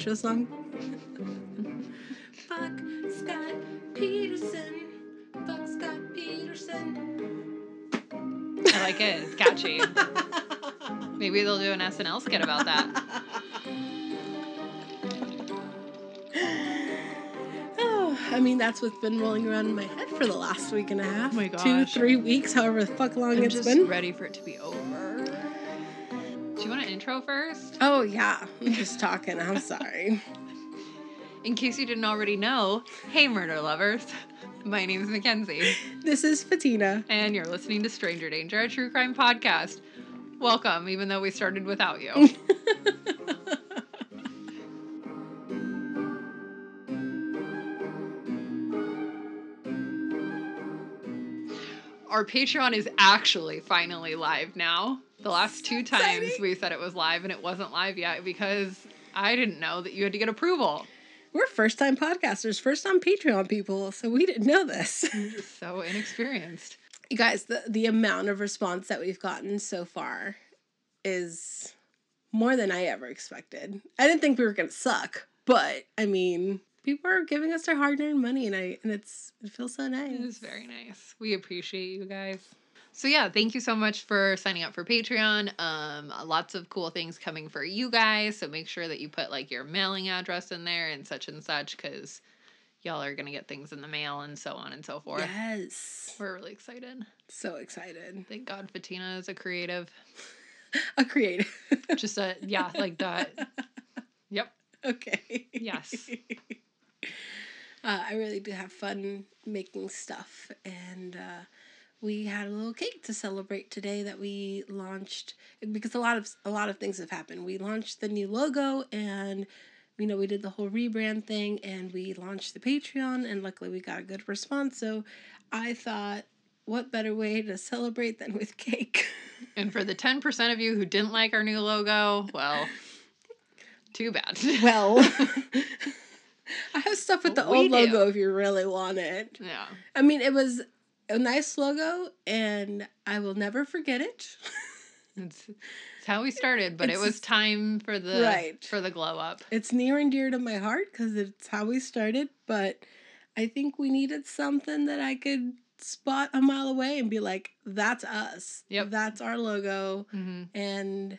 intro song? Fuck Scott Peterson. Fuck Scott Peterson. I like it. It's catchy. Maybe they'll do an SNL skit about that. Oh, I mean, that's what's been rolling around in my head for the last week and a half. Oh my Two, three weeks, however the fuck long I'm it's just been. ready for it to be over. Intro first? Oh, yeah. I'm just talking. I'm sorry. In case you didn't already know, hey, murder lovers. My name is Mackenzie, This is Fatina. and you're listening to Stranger Danger, a true crime podcast. Welcome, even though we started without you. Our Patreon is actually finally live now. The last two times we said it was live and it wasn't live yet because I didn't know that you had to get approval. We're first time podcasters, first time Patreon people, so we didn't know this. So inexperienced. You guys, the, the amount of response that we've gotten so far is more than I ever expected. I didn't think we were gonna suck, but I mean, people are giving us their hard earned money, and I and it's it feels so nice. It is very nice. We appreciate you guys. So yeah, thank you so much for signing up for Patreon. Um, lots of cool things coming for you guys. So make sure that you put like your mailing address in there and such and such because y'all are gonna get things in the mail and so on and so forth. Yes, We're really excited. so excited. Thank God Fatina is a creative. A creative. Just a yeah, like that. Yep. okay. Yes. Uh, I really do have fun making stuff, and uh, we had a little cake to celebrate today that we launched because a lot of a lot of things have happened. We launched the new logo, and you know we did the whole rebrand thing, and we launched the Patreon, and luckily we got a good response. So I thought, what better way to celebrate than with cake? And for the ten percent of you who didn't like our new logo, well, too bad. well. I have stuff with the We old do. logo if you really want it. yeah. I mean, it was a nice logo, and I will never forget it. It's, it's how we started, but it was time for the Right. for the glow up. it's near and dear to my heart because it's how we started, but I think we needed something that I could spot a mile away and be like, that's us. Yep. That's our logo. hmm And And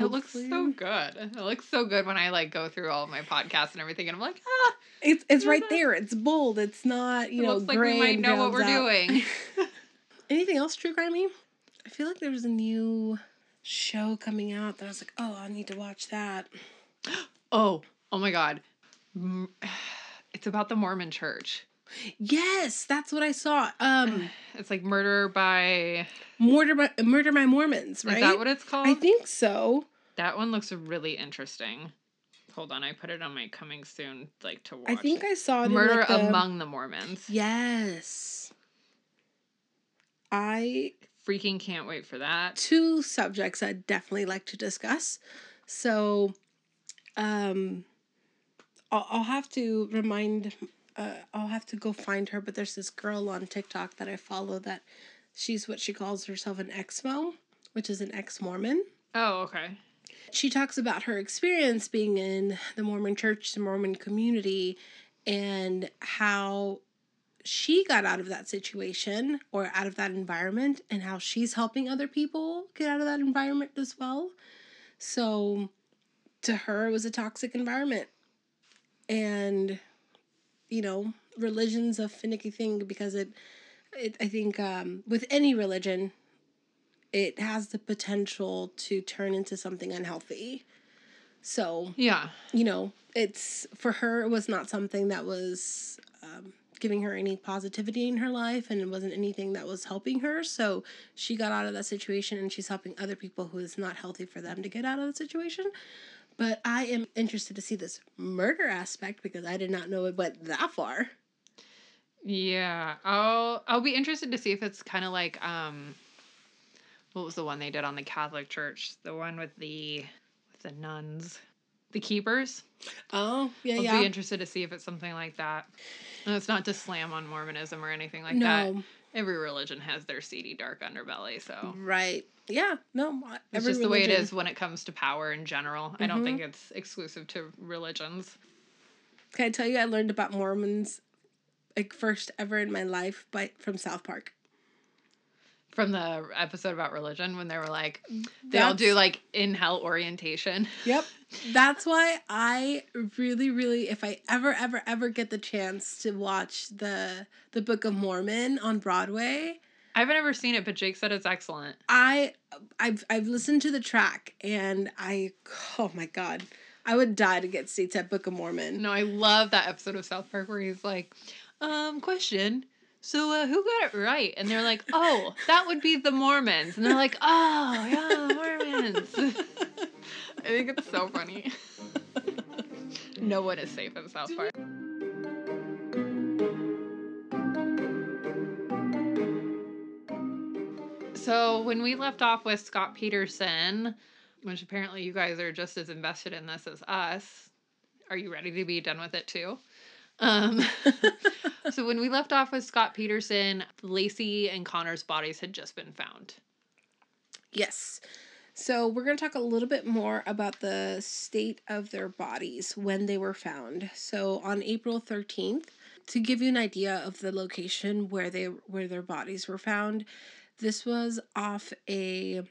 it looks so good. It looks so good when I like go through all of my podcasts and everything, and I'm like, ah, it's it's right Mhm. there. It's bold. It's not, you it know, looks like we might know what we're out. doing. Anything else true crimey? I feel like there was a new show coming out that I was like, oh, I need to watch that. oh, oh my god, it's about the Mormon Church. Yes, that's what I saw. Um, It's like murder by. murder by murder by Mormons, right? Is that what it's called? I think so. that one looks really interesting. Hold on, I put it on my coming soon, like to watch. I think I saw it. murder like, the- among the Mormons. Yes. I Freaking can't wait for that. two subjects I'd definitely like to discuss. So, um, I'll, I'll have to remind. Uh, I'll have to go find her. But there's this girl on TikTok that I follow that she's what she calls herself an exmo, which is an ex Mormon. Oh, okay. she talks about her experience being in the Mormon church, the Mormon community, and how she got out of that situation or out of that environment, and how she's helping other people get out of that environment as well. So, to her, it was a toxic environment. And, you know, religion's a finicky thing because it, it I think, um, with any religion, it has the potential to turn into something unhealthy. So, Yeah. you know, it's for her, it was not something that was um, giving her any positivity in her life and it wasn't anything that was helping her. So, she got out of that situation and she's helping other people who is not healthy for them to get out of the situation. But I am interested to see this murder aspect because I did not know it went that far. Yeah. I'll I'll be interested to see if it's kind of like um what was the one they did on the Catholic Church? The one with the with the nuns. The keepers. Oh, yeah, I'll yeah. be interested to see if it's something like that. And it's not to slam on Mormonism or anything like no. that. Every religion has their seedy dark underbelly, so Right. Yeah. No. it's just the way it is when it comes to power in general. I don't think mm-hmm. it's exclusive to religions. Can I tell you, I learned about Mormons, like first ever in my life, but from South Park. From the episode about religion, when they were like, they all do like in hell orientation. Yep. That's why I really, really, if I ever, ever, ever get the chance to watch the the Book of Mormon on Broadway, I haven't ever seen it, but Jake said it's excellent. I I've I've listened to the track and I oh my god. I would die to get seats at Book of Mormon. No, I love that episode of South Park where he's like, um, question. So uh, who got it right? And they're like, oh, that would be the Mormons. And they're like, oh, yeah, the Mormons. I think it's so funny. no one is safe in South Park. So when we left off with Scott Peterson, which apparently you guys are just as invested in this as us, are you ready to be done with it too? Um, so when we left off with Scott Peterson, Laci and Conner's bodies had just been found. Yes. So we're going to talk a little bit more about the state of their bodies when they were found. So on April 13th, to give you an idea of the location where they where their bodies were found, this was off a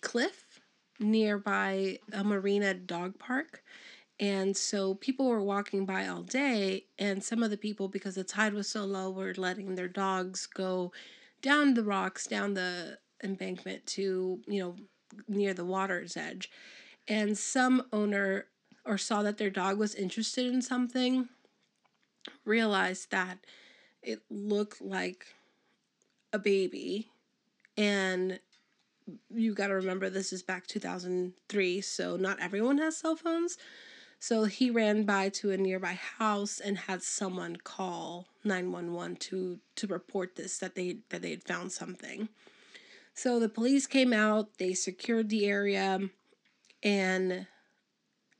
cliff nearby a marina dog park. And so people were walking by all day, and some of the people, because the tide was so low, were letting their dogs go down the rocks, down the embankment to, you know, near the water's edge. And some owner or saw that their dog was interested in something, realized that it looked like a baby. And you got to remember this is back 2003, so not everyone has cell phones. So he ran by to a nearby house and had someone call 911 to to report this that they that they had found something. So the police came out, they secured the area and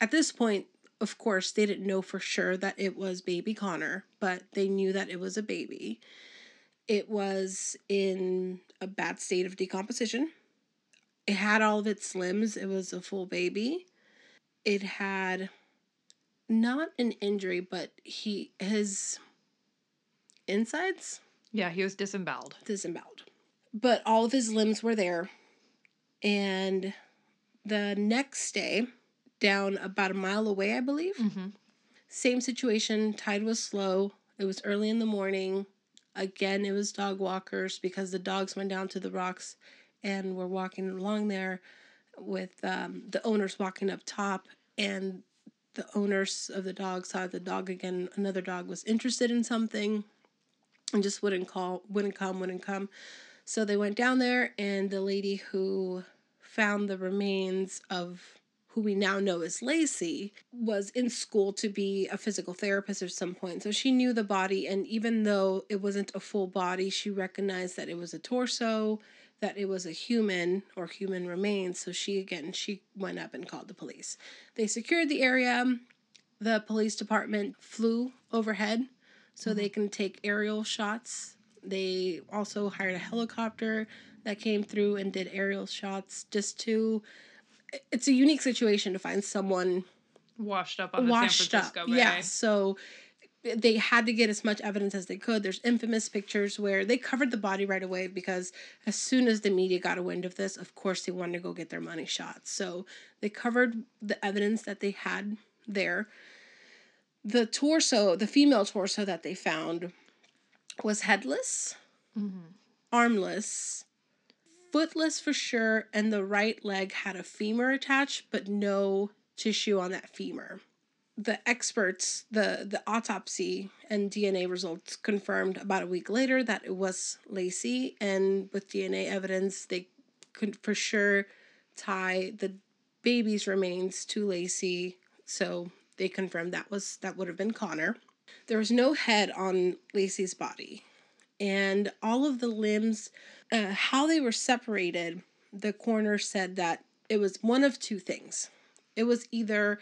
at this point, of course, they didn't know for sure that it was baby Conner, but they knew that it was a baby. It was in a bad state of decomposition. It had all of its limbs. It was a full baby. It had not an injury, but he his insides Yeah, he was disemboweled. disemboweled. But all of his limbs were there. And the next day, down about a mile away, I believe, Mm-hmm. same situation. Tide was slow. It was early in the morning. Again, it was dog walkers because the dogs went down to the rocks and were walking along there with um, the owners walking up top. And the owners of the dog saw the dog again. Another dog was interested in something and just wouldn't call, wouldn't come, wouldn't come. So they went down there, and the lady who found the remains of who we now know as Laci, was in school to be a physical therapist at some point. So she knew the body, and even though it wasn't a full body, she recognized that it was a torso, that it was a human or human remains. So she again she went up and called the police. They secured the area. The police department flew overhead so they can take aerial shots. They also hired a helicopter that came through and did aerial shots just to it's a unique situation to find someone Washed up on the washed San up. Francisco Bay. Yeah, so they had to get as much evidence as they could. There's infamous pictures where they covered the body right away because as soon as the media got a wind of this, of course they wanted to go get their money shot. So they covered the evidence that they had there. The torso, the female torso that they found was headless, Mhm. armless, footless for sure, and the right leg had a femur attached, but no tissue on that femur. The experts, the the autopsy and DNA results confirmed about a week later that it was Laci, and with DNA evidence, they could for sure tie the baby's remains to Laci. So they confirmed that was that would have been Conner. There was no head on Laci's body, and all of the limbs, uh, how they were separated. The coroner said that it was one of two things. It was either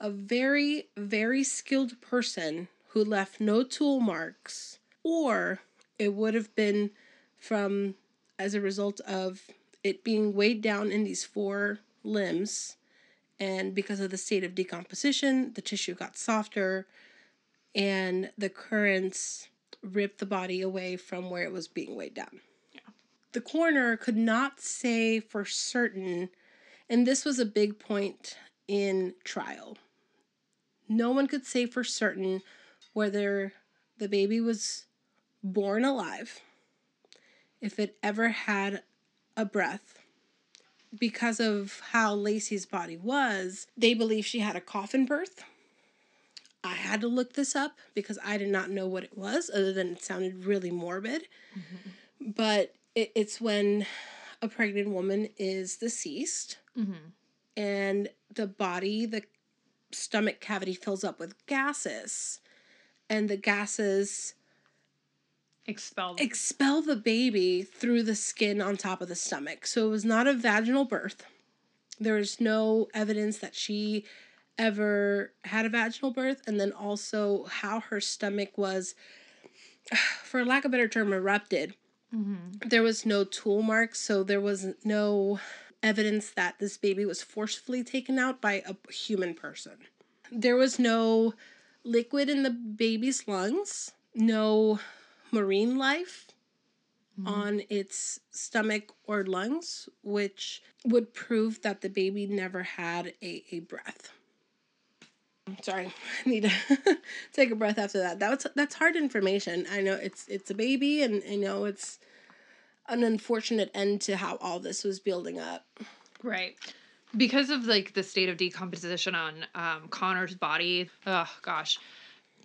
a very, very skilled person who left no tool marks, or it would have been from as a result of it being weighed down in these four limbs and because of the state of decomposition the tissue got softer and the currents ripped the body away from where it was being weighed down Yeah. the coroner could not say for certain and this was a big point in trial no one could say for certain whether the baby was born alive if it ever had a breath because of how Laci's body was, they believe she had a coffin birth. I had to look this up because I did not know what it was, other than it sounded really morbid. But it, it's when a pregnant woman is deceased Mm-hmm. and the body, the stomach cavity fills up with gases, and the gases Expelled. expel the baby through the skin on top of the stomach. So it was not a vaginal birth. There's no evidence that she ever had a vaginal birth, and then also how her stomach was, for lack of a better term, erupted. mm-hmm. There was no tool marks, so there was no evidence that this baby was forcefully taken out by a human person. There was no liquid in the baby's lungs, no marine life mm-hmm. on its stomach or lungs, which would prove that the baby never had a, a breath. Sorry, I need to take a breath after that. That was that's hard information. I know it's it's a baby, and I know it's an unfortunate end to how all this was building up. Right. Because of like the state of decomposition on um, Conner's body. Oh gosh,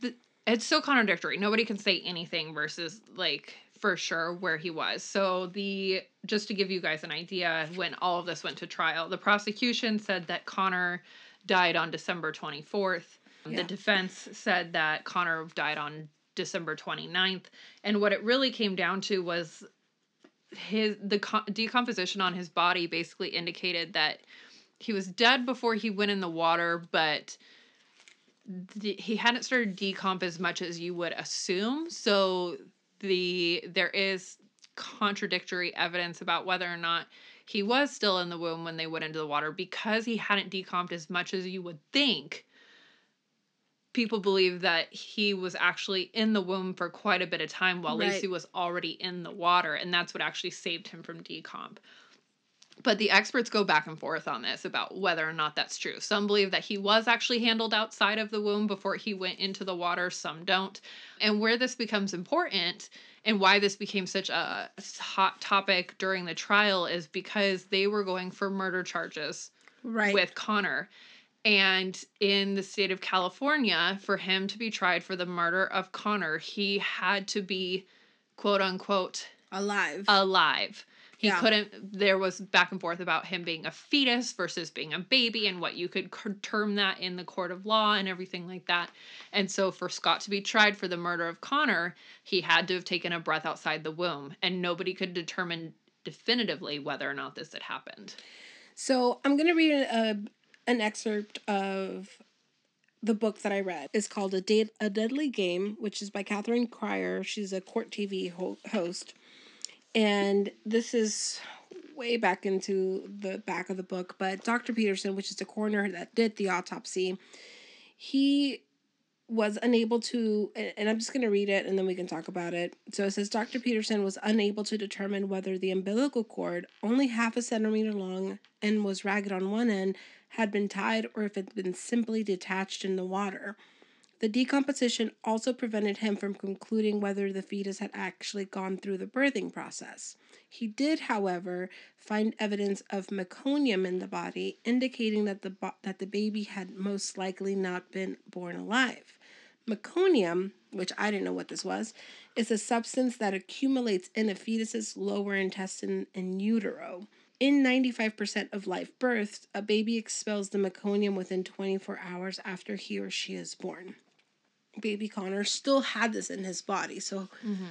the, it's so contradictory. Nobody can say anything versus like for sure where he was. So the just to give you guys an idea, when all of this went to trial, the prosecution said that Conner died on December twenty fourth. Yeah. The defense said that Conner died on December 29th. And what it really came down to was his the decomposition on his body basically indicated that he was dead before he went in the water, but he hadn't started decomp as much as you would assume. So the there is contradictory evidence about whether or not he was still in the womb when they went into the water because he hadn't decomped as much as you would think. People believe that he was actually in the womb for quite a bit of time while Right. Laci was already in the water, and that's what actually saved him from decomp. But the experts go back and forth on this about whether or not that's true. Some believe that he was actually handled outside of the womb before he went into the water, some don't. And where this becomes important and why this became such a hot topic during the trial is because they were going for murder charges Right. with Conner. And in the state of California, for him to be tried for the murder of Conner, he had to be quote unquote alive. alive. He Yeah. couldn't, there was back and forth about him being a fetus versus being a baby and what you could term that in the court of law and everything like that. And so for Scott to be tried for the murder of Conner, he had to have taken a breath outside the womb and nobody could determine definitively whether or not this had happened. So I'm going to read a, an excerpt of the book that I read. It's called A, Date, a Deadly Game, which is by Catherine Crier. She's a court TV ho- host. And this is way back into the back of the book. But Dr. Peterson, which is the coroner that did the autopsy, he was unable to, and I'm just going to read it and then we can talk about it. So it says Dr. Peterson was unable to determine whether the umbilical cord, only half a centimeter long and was ragged on one end, had been tied or if it had been simply detached in the water. The decomposition also prevented him from concluding whether the fetus had actually gone through the birthing process. He did, however, find evidence of meconium in the body, indicating that the bo- that the baby had most likely not been born alive. Meconium, which I didn't know what this was, is a substance that accumulates in a fetus's lower intestine and utero. In 95% of live births, a baby expels the meconium within 24 hours after he or she is born. Baby Conner still had this in his body, so mm-hmm.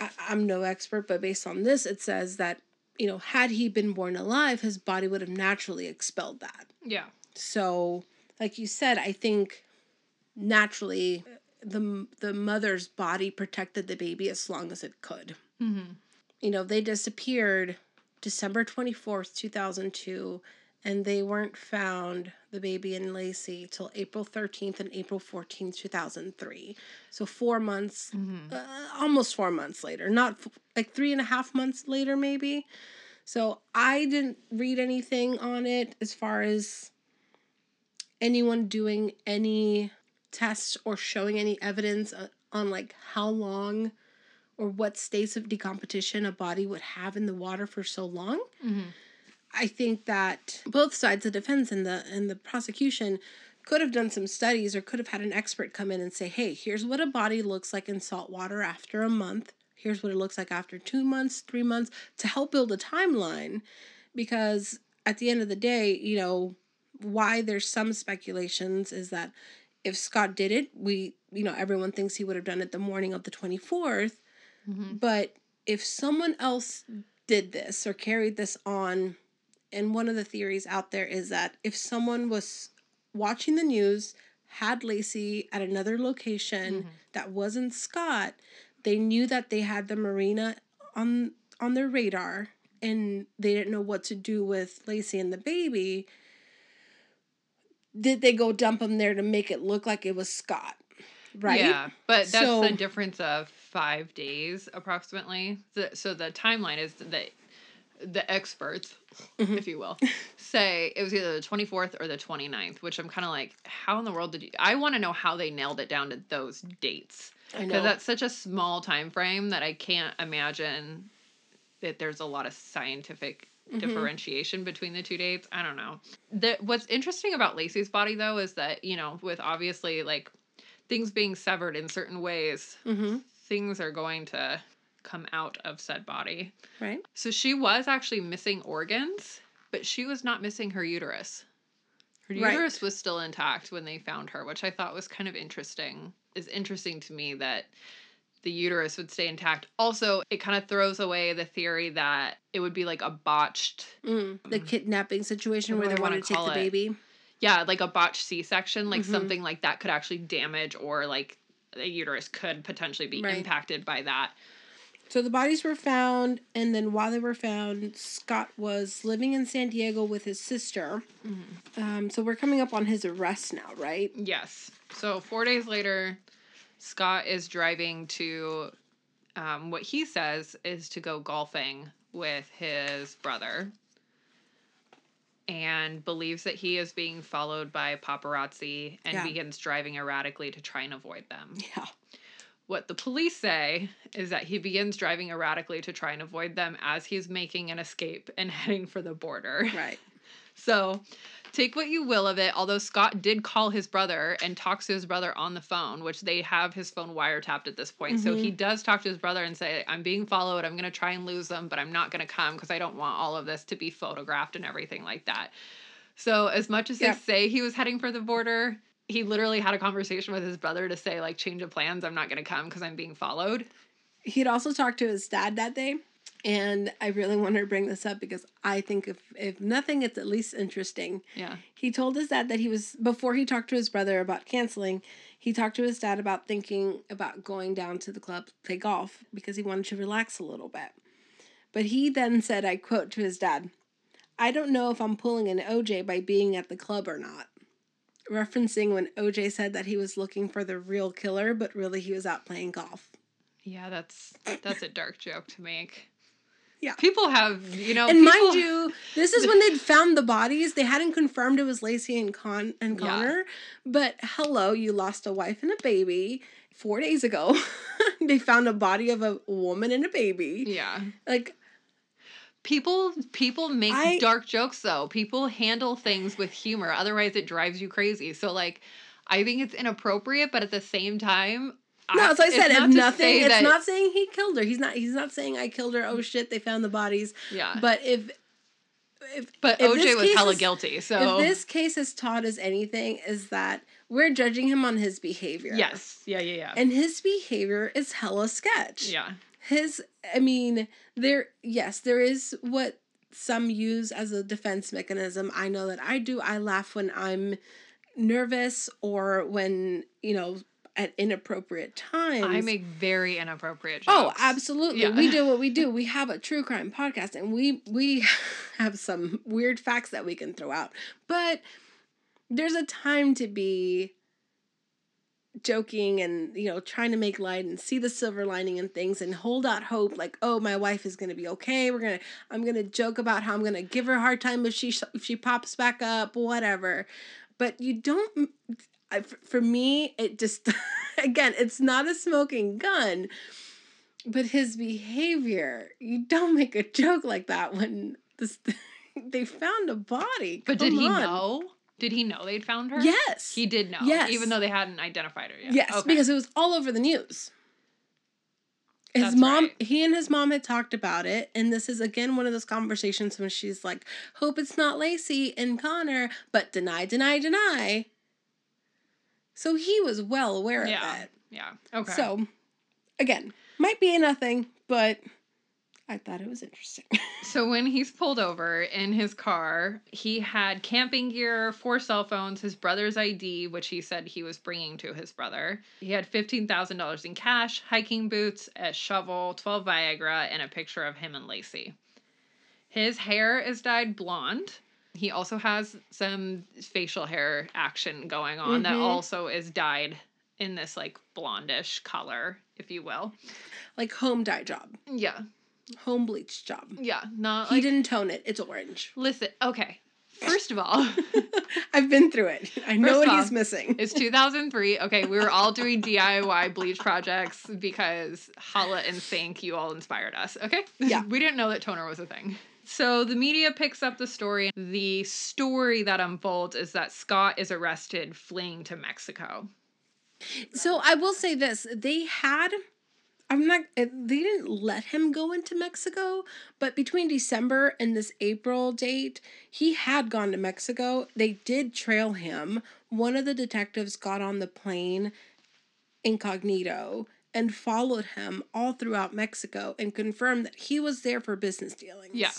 I, I'm no expert, but based on this, it says that, you know, had he been born alive, his body would have naturally expelled that. Yeah. So, like you said, I think naturally the the mother's body protected the baby as long as it could. Mm-hmm. You know, they disappeared December 24th, 2002, and they weren't found, the baby and Laci, till April 13th and April 14th, 2003. So four months, Mm-hmm. uh, almost four months later, not f- like three and a half months later, maybe. So I didn't read anything on it as far as anyone doing any tests or showing any evidence on like how long or what states of decomposition a body would have in the water for so long. Mm-hmm. I think that both sides, the defense and the and the prosecution, could have done some studies or could have had an expert come in and say, "Hey, here's what a body looks like in salt water after a month. Here's what it looks like after 2 months, 3 months" to help build a timeline because at the end of the day, you know, why there's some speculations is that if Scott did it, we, you know, everyone thinks he would have done it the morning of the 24th, Mm-hmm. but if someone else did this or carried this on, and one of the theories out there is that if someone was watching the news, had Laci at another location Mhm. that wasn't Scott, they knew that they had the marina on on their radar and they didn't know what to do with Laci and the baby. Did they go dump him there to make it look like it was Scott? Right? Yeah, but that's So- the difference of five days approximately. The, so the timeline is that the experts, Mhm. if you will, say it was either the 24th or the 29th, which I'm kind of like, how in the world did you? I want to know how they nailed it down to those dates. I know. Because that's such a small time frame that I can't imagine that there's a lot of scientific Mhm. differentiation between the two dates. I don't know. The, what's interesting about Laci's body though is that, you know, with obviously like things being severed in certain ways, hmm things are going to come out of said body. Right? So she was actually missing organs, but she was not missing her uterus. Her Right. uterus was still intact when they found her, which I thought was kind of interesting. Is interesting to me that the uterus would stay intact. Also, it kind of throws away the theory that it would be like a botched, Mm. The kidnapping situation where they wanted to take the it? baby. yeah, like a botched C-section, like Mhm. something like that could actually damage or like the uterus could potentially be Right. impacted by that. So the bodies were found, and then while they were found, Scott was living in San Diego with his sister. Um, so we're coming up on his arrest now, right? Yes. So four days later, Scott is driving to um, what he says is to go golfing with his brother and believes that he is being followed by paparazzi and Yeah. begins driving erratically to try and avoid them. Yeah. What the police say is that he begins driving erratically to try and avoid them as he's making an escape and heading for the border. Right. So take what you will of it. Although Scott did call his brother and talks to his brother on the phone, which they have his phone wiretapped at this point. So Mhm. he does talk to his brother and say, I'm being followed. I'm going to try and lose them, but I'm not going to come because I don't want all of this to be photographed and everything like that. So as much as Yeah. they say he was heading for the border, he literally had a conversation with his brother to say, like, change of plans. I'm not going to come because I'm being followed. He'd also talked to his dad that day, and I really wanted to bring this up because I think if if nothing, it's at least interesting. Yeah. He told his dad that he was before he talked to his brother about canceling. He talked to his dad about thinking about going down to the club to play golf because he wanted to relax a little bit. But he then said, I quote to his dad, I don't know if I'm pulling an OJ by being at the club or not. Referencing when OJ said that he was looking for the real killer, but really he was out playing golf. Yeah, that's that's a dark joke to make. Yeah. People have, you know, and mind you, this is when they'd found the bodies. They hadn't confirmed it was Laci and Con and Yeah. Conner. But hello, you lost a wife and a baby four days ago. they found a body of a woman and a baby. Yeah. Like People people make I- dark jokes though. People handle things with humor. Otherwise it drives you crazy. So like I think it's inappropriate, but at the same time no, as I said, if not nothing, it's not saying he killed her. He's not. He's not saying I killed her. Oh mm. shit, they found the bodies. Yeah. But if if But if OJ was hella is- guilty. So if this case has taught us anything, is that we're judging him on his behavior. Yes. Yeah, yeah, yeah. and his behavior is hella sketch. yeah. His i mean there yes there is what some use as a defense mechanism i know that i do i laugh when i'm nervous or when you know at inappropriate times. I make very inappropriate oh, jokes. Oh, absolutely. Yeah. We do what we do. We have a true crime podcast and we we have some weird facts that we can throw out. But there's a time to be joking and you know trying to make light and see the silver lining and things and hold out hope like oh my wife is going to be okay we're going to i'm going to joke about how i'm going to give her a hard time if she if she pops back up whatever but you don't I, for me it just again it's not a smoking gun but his behavior you don't make a joke like that when this they found a body But did he on. know? Did he know they'd found her? yes He did know. Yes. Even though they hadn't identified her yet. yes Okay. because it was all over the news his That's mom right. he and his mom had talked about it and this is again one of those conversations when she's like hope it's not laci and conner but deny deny deny so he was well aware Yeah. of it Yeah. Okay. so again might be a nothing but i thought it was interesting So when he's pulled over in his car, he had camping gear, four cell phones, his brother's ID, which he said he was bringing to his brother. He had $15,000 in cash, hiking boots, a shovel, 12 Viagra, and a picture of him and Laci. His hair is dyed blonde. He also has some facial hair action going on that Mhm. also is dyed in this like blondish color, if you will. like home dye job Yeah. Home bleach job Yeah. Not he like didn't tone it it's orange Listen, okay. First of all, i've been through it i know what off, he's missing it's 2003. Okay, we were all doing DIY bleach projects because Holla and Sink, you all inspired us. Okay? Yeah. we didn't know that toner was a thing. So the media picks up the story. The story that unfolds is that Scott is arrested fleeing to Mexico. So I will say this: they had. I'm not. eh, They didn't let him go into Mexico, but between December and this April date, he had gone to Mexico. They did trail him. One of the detectives got on the plane incognito and followed him all throughout Mexico and confirmed that he was there for business dealings. Yeah.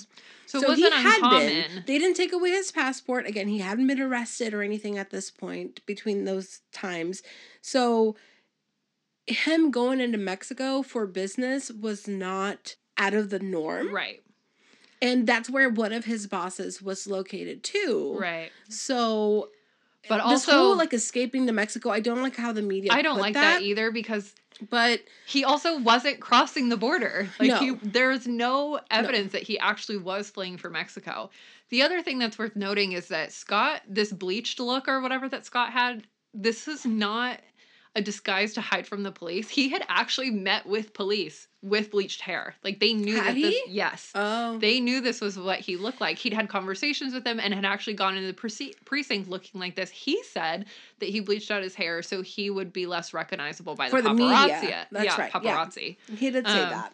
So, it wasn't uncommon. been. They didn't take away his passport. Again, he hadn't been arrested or anything at this point between those times. So him going into Mexico for business was not out of the norm. Right. And that's where one of his bosses was located too. Right. So But this also whole like escaping to Mexico, I don't like how the media I don't like that. either because But he also wasn't crossing the border. Like No. he there's no evidence that he actually was fleeing for Mexico. The other thing that's worth noting is that Scott, this bleached look or whatever that Scott had, this is not a disguise to hide from the police. He had actually met with police with bleached hair. Like they knew Had that this yes. oh They knew this was what he looked like. He'd had conversations with them and had actually gone into the prece- precinct looking like this. He said that he bleached out his hair so he would be less recognizable by the For the paparazzi. media. That's yeah, right, yeah. paparazzi. he did say um, that.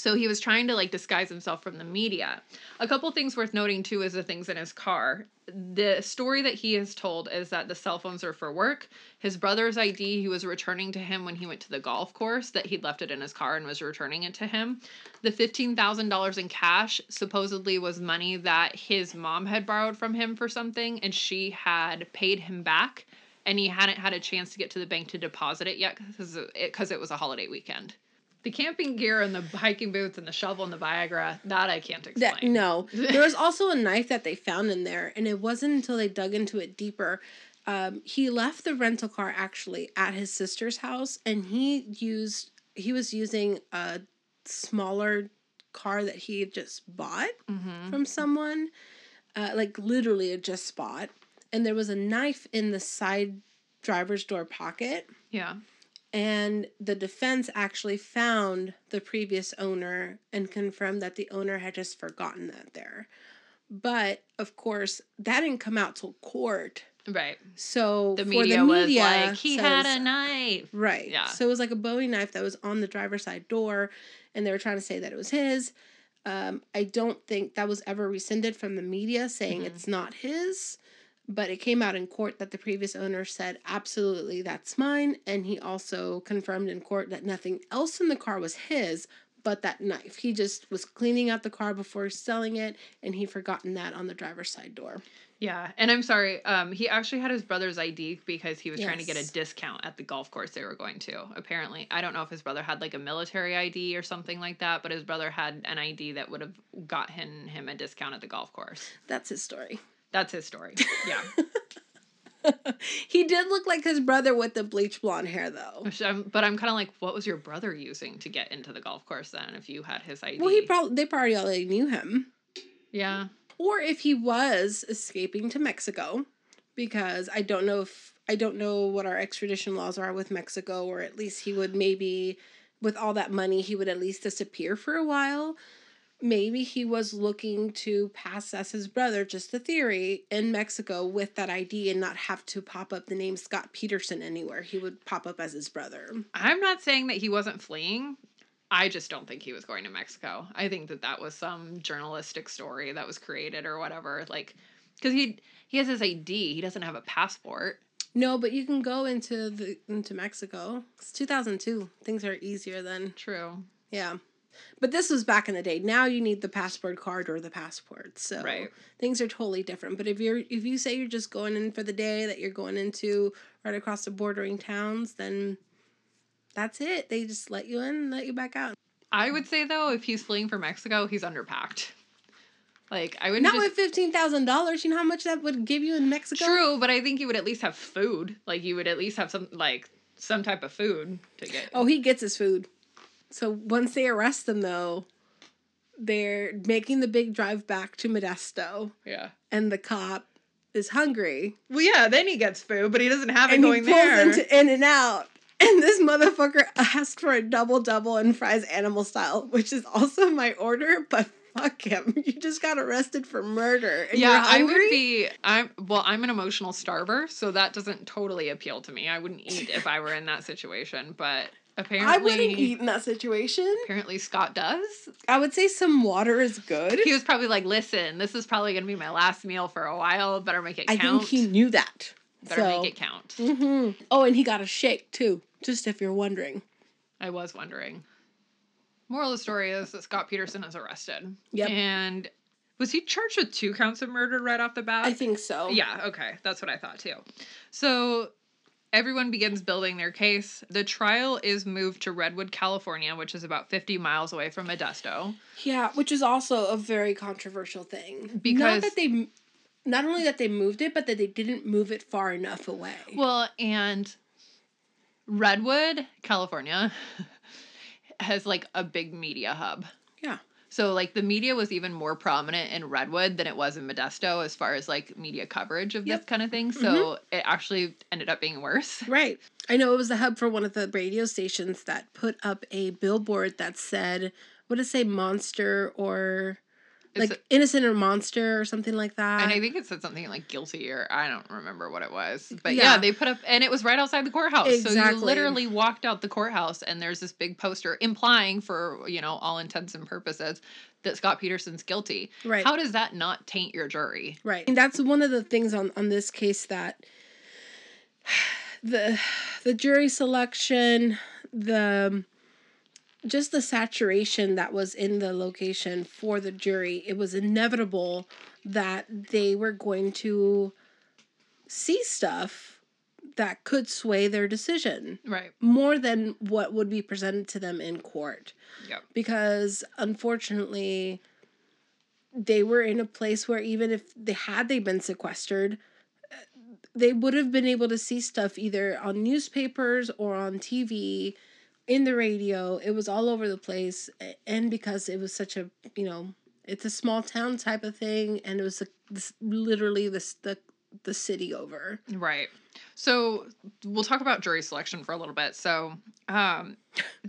So he was trying to like disguise himself from the media. A couple things worth noting too is the things in his car. The story that he has told is that the cell phones are for work. His brother's ID he was returning to him when he went to the golf course that he'd left it in his car and was returning it to him. The $15,000 in cash supposedly was money that his mom had borrowed from him for something and she had paid him back and he hadn't had a chance to get to the bank to deposit it yet because it, it was a holiday weekend. The camping gear and the hiking boots and the shovel and the Viagra, that I can't explain. That, no. There was also a knife that they found in there, and it wasn't until they dug into it deeper. Um, he left the rental car actually at his sister's house, and he used he was using a smaller car that he had just bought Mhm. from someone, uh, like literally just bought, and there was a knife in the side driver's door pocket. Yeah. And the defense actually found the previous owner and confirmed that the owner had just forgotten that there. But of course, that didn't come out till court. Right. So The for media, was like, he had a knife. right. Yeah. So it was like a Bowie knife that was on the driver's side door, and they were trying to say that it was his. Um, I don't think that was ever rescinded from the media saying Mhm. it's not his, but it came out in court that the previous owner said absolutely that's mine, and he also confirmed in court that nothing else in the car was his, but that knife. He just was cleaning out the car before selling it, and he'd forgotten that on the driver's side door. Yeah, and I'm sorry. Um, he actually had his brother's ID because he was trying to get a discount at the golf course they were going to. Apparently, I don't know if his brother had like a military ID or something like that, but his brother had an ID that would have gotten him a discount at the golf course. That's his story. That's his story. Yeah, he did look like his brother with the bleach blonde hair, though. I'm- but I'm kind of like, what was your brother using to get into the golf course then? If you had his ID, Well, he probably they probably already knew him, yeah, or if he was escaping to Mexico, because I don't know if I don't know what our extradition laws are with Mexico, or at least he would maybe, with all that money, he would at least disappear for a while. Maybe he was looking to pass as his brother, just a theory, in Mexico with that ID and not have to pop up the name Scott Peterson anywhere. He would pop up as his brother. I'm not saying that he wasn't fleeing. I just don't think he was going to Mexico. I think that that was some journalistic story that was created or whatever. Like, because he he has his ID, he doesn't have a passport. No, but you can go into the into Mexico. It's 2002. Things are easier then. True. Yeah. But this was back in the day. Now you need the passport card or the passport. So Right. things are totally different. But if you're if you say you're just going in for the day that you're going into right across the bordering towns, then that's it. They just let you in let you back out. I would say though, if he's fleeing for Mexico, he's underpacked. Like I would Not just with fifteen thousand dollars. You know how much that would give you in Mexico? true, but I think you would at least have food. Like you would at least have some like some type of food to get. Oh, he gets his food. So once they arrest them, though, they're making the big drive back to Modesto, yeah. and the cop is hungry, Well, yeah. Then he gets food, but he doesn't have it going there. he pulls there. into In-N-Out, and this motherfucker asked for a double double and fries animal style, which is also my order, but. Fuck him! You just got arrested for murder. And yeah, you're I would be. I'm well. I'm an emotional starver, so that doesn't totally appeal to me. I wouldn't eat if I were in that situation, but apparently, I wouldn't eat in that situation. Apparently, Scott does. I would say some water is good. He was probably like, "Listen, this is probably gonna be my last meal for a while. Better make it I count. think he knew that. Better so. make it count." hmm Oh, and he got a shake too, just if you're wondering. I was wondering. Moral of the story is that Scott Peterson is arrested. Yep. And was he charged with two counts of murder right off the bat? I think so. Yeah, okay. That's what I thought too. So everyone begins building their case. The trial is moved to Redwood, California, which is about 50 miles away from Modesto. Yeah, which is also a very controversial thing. not Because- that they, not only that they moved it, but that they didn't move it far enough away. Well, and Redwood, California has like a big media hub. Yeah. So like the media was even more prominent in Redwood than it was in Modesto as far as like media coverage of this kind of thing. So mm-hmm. it actually ended up being worse. Right. I know it was the hub for one of the radio stations that put up a billboard that said, what did it say, monster or It's- like innocent or monster or something like that. and I think it said something like guilty or I don't remember what it was. But yeah, Yeah. they put up and it was right outside the courthouse. So you literally walked out the courthouse and there's this big poster implying for, you know, all intents and purposes that Scott Peterson's guilty. Right. How does that not taint your jury? Right. And that's one of the things on on this case that the the jury selection, the just the saturation that was in the location for the jury, it was inevitable that they were going to see stuff that could sway their decision Right. more than what would be presented to them in court Yep. because unfortunately they were in a place where even if they had they been sequestered they would have been able to see stuff either on newspapers or on TV in the radio it was all over the place and because it was such a you know it's a small town type of thing and it was this, literally this the the city over Right. So we'll talk about jury selection for a little bit. So um,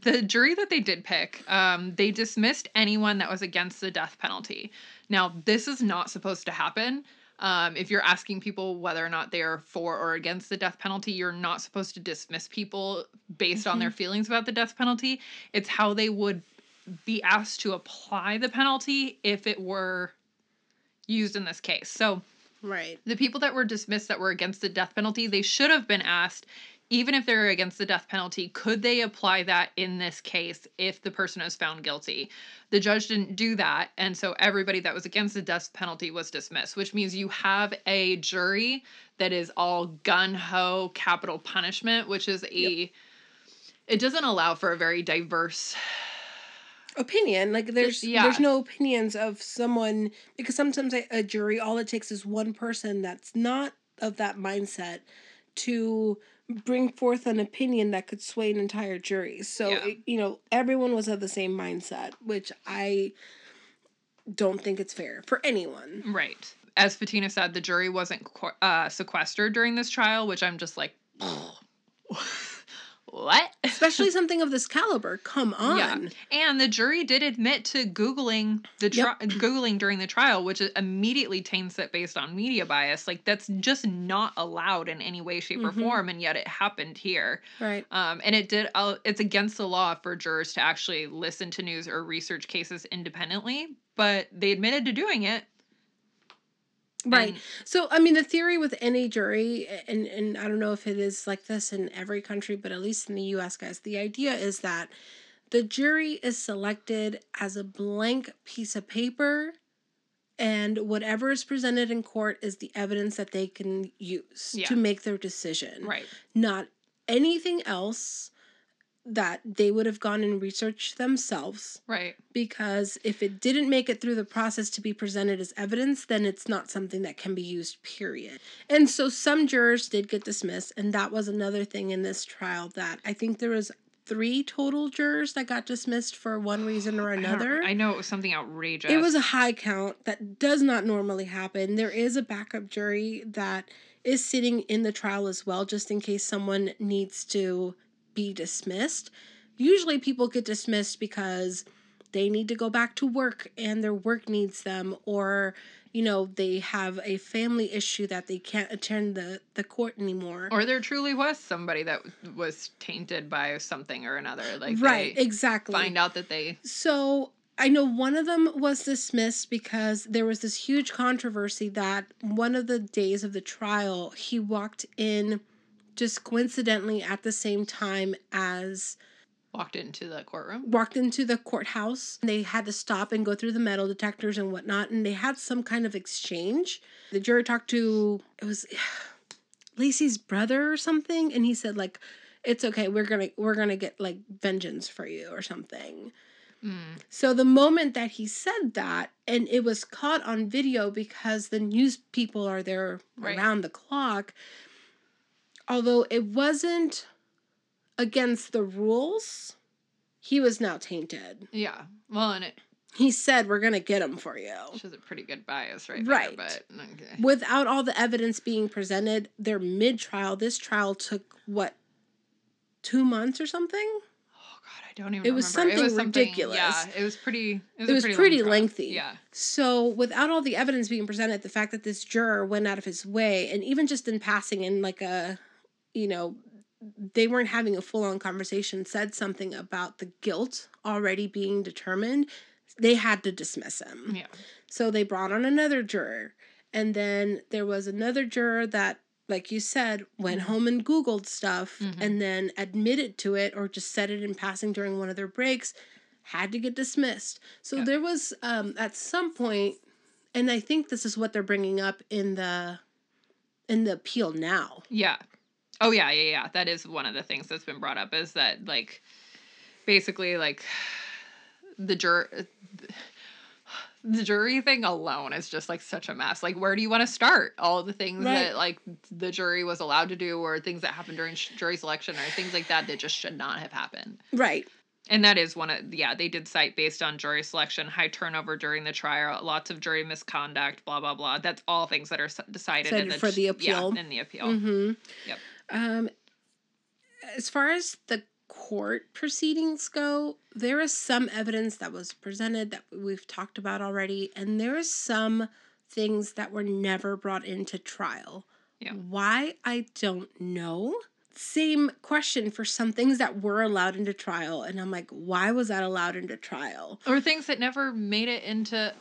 the jury that they did pick, um, they dismissed anyone that was against the death penalty. Now, this is not supposed to happen. Um, if you're asking people whether or not they are for or against the death penalty, you're not supposed to dismiss people based on their feelings about the death penalty. It's how they would be asked to apply the penalty if it were used in this case. So, right the people that were dismissed that were against the death penalty, they should have been asked even if they're against the death penalty, could they apply that in this case if the person is found guilty? The judge didn't do that. And so everybody that was against the death penalty was dismissed, which means you have a jury that is all gun ho capital punishment, which is a, yep. it doesn't allow for a very diverse opinion like there's yeah. there's no opinions of someone because sometimes a, a jury all it takes is one person that's not of that mindset to bring forth an opinion that could sway an entire jury. So, yeah. it, you know, everyone was of the same mindset, which I don't think it's fair for anyone. Right. As Fatina said, the jury wasn't uh, sequestered during this trial, which I'm just like, what? Especially something of this caliber. Come on. Yeah. And the jury did admit to googling the tri- yep. googling during the trial, which immediately taints it based on media bias. Like that's just not allowed in any way, shape, mm-hmm. or form, and yet it happened here. Right. Um, and it did. Uh, it's against the law for jurors to actually listen to news or research cases independently, but they admitted to doing it Right. And, so I mean the theory with any jury and and I don't know if it is like this in every country but at least in the US guys the idea is that the jury is selected as a blank piece of paper and whatever is presented in court is the evidence that they can use yeah. to make their decision. Right. Not anything else that they would have gone and researched themselves. Right. Because if it didn't make it through the process to be presented as evidence, then it's not something that can be used, period. And so some jurors did get dismissed, and that was another thing in this trial that I think there was three total jurors that got dismissed for one reason or another. I, I, know it was something outrageous. It was a high count that does not normally happen. There is a backup jury that is sitting in the trial as well, just in case someone needs to be dismissed. Usually people get dismissed because they need to go back to work and their work needs them or you know they have a family issue that they can't attend the the court anymore or there truly was somebody that was tainted by something or another like right exactly find out that they so I know one of them was dismissed because there was this huge controversy that one of the days of the trial he walked in just coincidentally at the same time as walked into the courtroom walked into the courthouse they had to stop and go through the metal detectors and whatnot and they had some kind of exchange the jury talked to it was laci's brother or something and he said like it's okay we're gonna we're gonna get like vengeance for you or something mm. so the moment that he said that and it was caught on video because the news people are there right. around the clock although it wasn't against the rules, he was now tainted. Yeah. Well, and it he said we're gonna get him for you. Which is a pretty good bias, right? Right. There, but okay. without all the evidence being presented, their mid trial. This trial took what two months or something. Oh God, I don't even. It was something it was ridiculous. Something, yeah, it was pretty. It was, it was pretty, pretty lengthy. Yeah. So without all the evidence being presented, the fact that this juror went out of his way, and even just in passing in like a you know, they weren't having a full on conversation, said something about the guilt already being determined, they had to dismiss him. Yeah. So they brought on another juror. And then there was another juror that, like you said, went mm-hmm. home and Googled stuff mm-hmm. and then admitted to it or just said it in passing during one of their breaks, had to get dismissed. So yep. there was, um, at some point, and I think this is what they're bringing up in the in the appeal now. Yeah. Oh yeah, yeah, yeah. That is one of the things that's been brought up is that like basically like the jur the jury thing alone is just like such a mess. Like where do you want to start? All the things right. that like the jury was allowed to do or things that happened during jury selection or things like that that just should not have happened. Right. And that is one of yeah, they did cite based on jury selection, high turnover during the trial, lots of jury misconduct, blah blah blah. That's all things that are decided, in the, for the appeal. Yeah, in the appeal. Mm-hmm. Yep. Um, as far as the court proceedings go, there is some evidence that was presented that we've talked about already, and there is some things that were never brought into trial. Yeah. Why? I don't know. Same question for some things that were allowed into trial, and I'm like, why was that allowed into trial? Or things that never made it into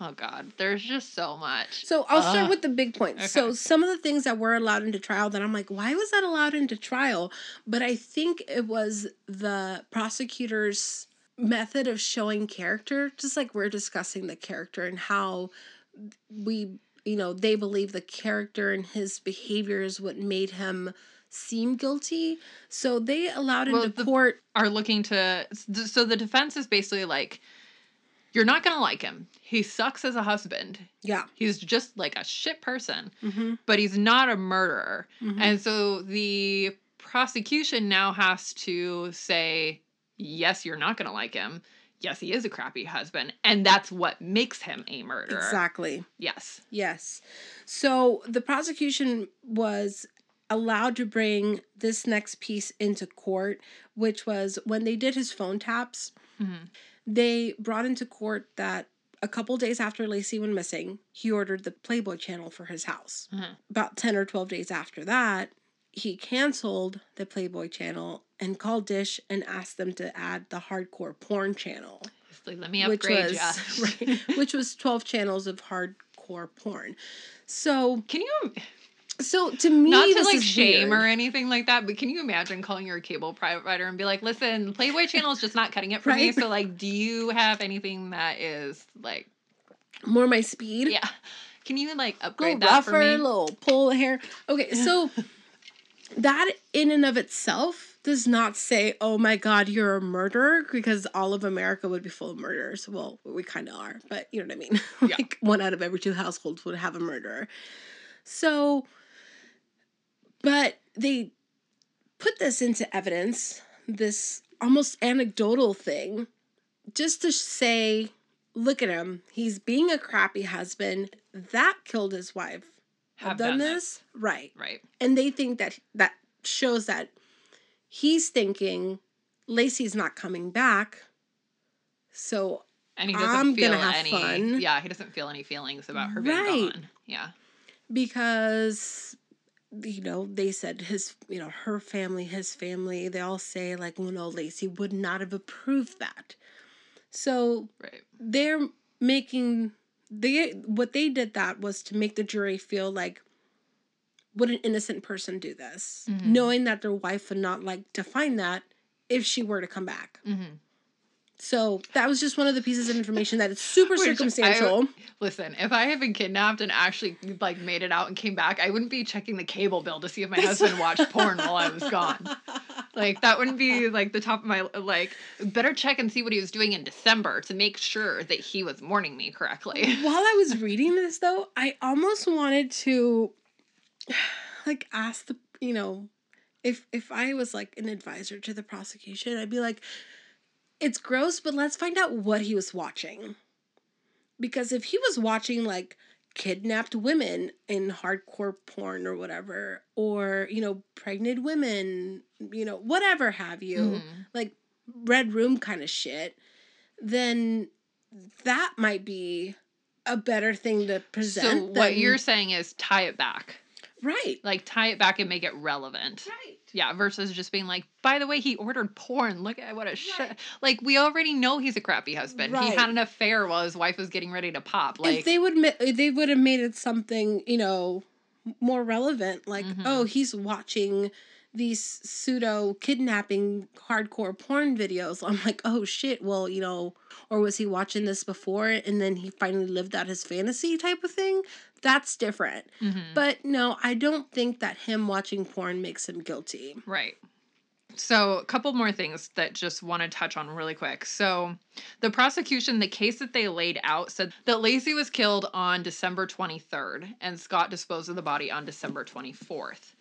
Oh God, there's just so much. So I'll start with the big points. So some of the things that were allowed into trial that I'm like, why was that allowed into trial? But I think it was the prosecutor's method of showing character, just like we're discussing the character and how we, you know, they believe the character and his behavior is what made him seem guilty. So they allowed Well, into the- court. Are looking to so the defense is basically like, you're not gonna like him. He sucks as a husband. Yeah. He's just like a shit person, Mm-hmm. but he's not a murderer. Mhm. And so the prosecution now has to say, yes, you're not going to like him. Yes, he is a crappy husband. And that's what makes him a murderer. Exactly. Yes. Yes. So the prosecution was allowed to bring this next piece into court, which was when they did his phone taps, Mhm. They brought into court that a couple days after Laci went missing, he ordered the Playboy channel for his house. Mhm. About 10 or 12 days after that, he canceled the Playboy channel and called Dish and asked them to add the hardcore porn channel like, let me which was right, which was 12 channels of hardcore porn. So Can you, so to me not to like shame weird. or anything like that, but can you imagine calling your cable provider and be like, listen, Playboy channel is just not cutting it for me. So, like, do you have anything that is like, more my speed. yeah. Can you like upgrade that rougher, for me? little pull hair. Okay, so that in and of itself does not say, "Oh my God, you're a murderer," because all of America would be full of murderers. Well, we kind of are, but you know what I mean. Yeah. like one out of every two households would have a murderer. So, but they put this into evidence, this almost anecdotal thing, just to say, "Look at him. He's being a crappy husband. That killed his wife." Have, done, this right Right. and they think that that shows that he's thinking Laci's not coming back. So And he doesn't I'm feel gonna have any fun. Yeah, he doesn't feel any feelings about her being Right. gone. Yeah. because you know they said his you know her family his family they all say like well no Laci would not have approved that. So Right. they're making they what they did that was to make the jury feel like would an innocent person do this Mhm. knowing that their wife would not like to find that if she were to come back hmm so that was just one of the pieces of information that is super Which I- circumstantial Listen, if I had been kidnapped and actually like made it out and came back, I wouldn't be checking the cable bill to see if my husband watched porn while I was gone. Like that wouldn't be like the top of my like. Better check and see what he was doing in December to make sure that he was mourning me correctly. while i was reading this though i almost wanted to like ask the you know if if i was like an advisor to the prosecution i'd be like it's gross but let's find out what he was watching because if he was watching like kidnapped women in hardcore porn or whatever or you know pregnant women you know whatever have you Mhm. like red room kind of shit, then that might be a better thing to present. So what than- you're saying is tie it back, right, like tie it back and make it relevant. right, Yeah, versus just being like, by the way, he ordered porn. Look at what a shit. Like we already know he's a crappy husband. He had an affair while his wife was getting ready to pop. Like if they would, they would have made it something you know more relevant. Like, Mhm. oh, he's watching these pseudo kidnapping hardcore porn videos. I'm like, oh shit. Well, you know, or was he watching this before and then he finally lived out his fantasy type of thing? That's different. Mhm. But no, I don't think that him watching porn makes him guilty. Right. So, a couple more things that just want to touch on really quick. So, the prosecution, the case that they laid out said that Laci was killed on December 23rd and Scott disposed of the body on December 24th.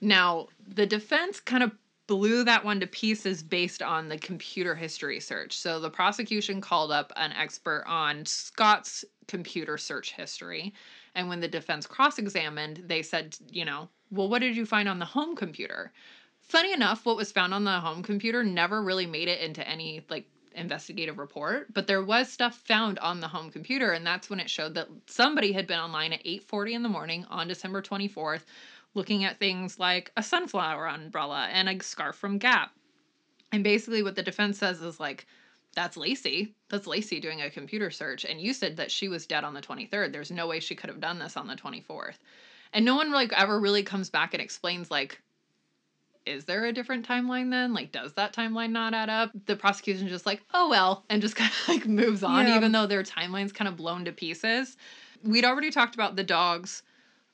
Now, the defense kind of blew that one to pieces based on the computer history search. So, the prosecution called up an expert on Scott's computer search history. And when the defense cross examined, they said, you know, well, what did you find on the home computer? Funny enough, what was found on the home computer never really made it into any like investigative report, but there was stuff found on the home computer and that's when it showed that somebody had been online at 8:40 in the morning on December 24th looking at things like a sunflower umbrella and a scarf from Gap. And basically what the defense says is like that's Laci. That's Laci doing a computer search. And you said that she was dead on the 23rd. There's no way she could have done this on the 24th. And no one like ever really comes back and explains like is there a different timeline then? Like, does that timeline not add up? The prosecution just like, oh well, and just kind of like moves on, Yeah. even though their timeline's kind of blown to pieces. We'd already talked about the dogs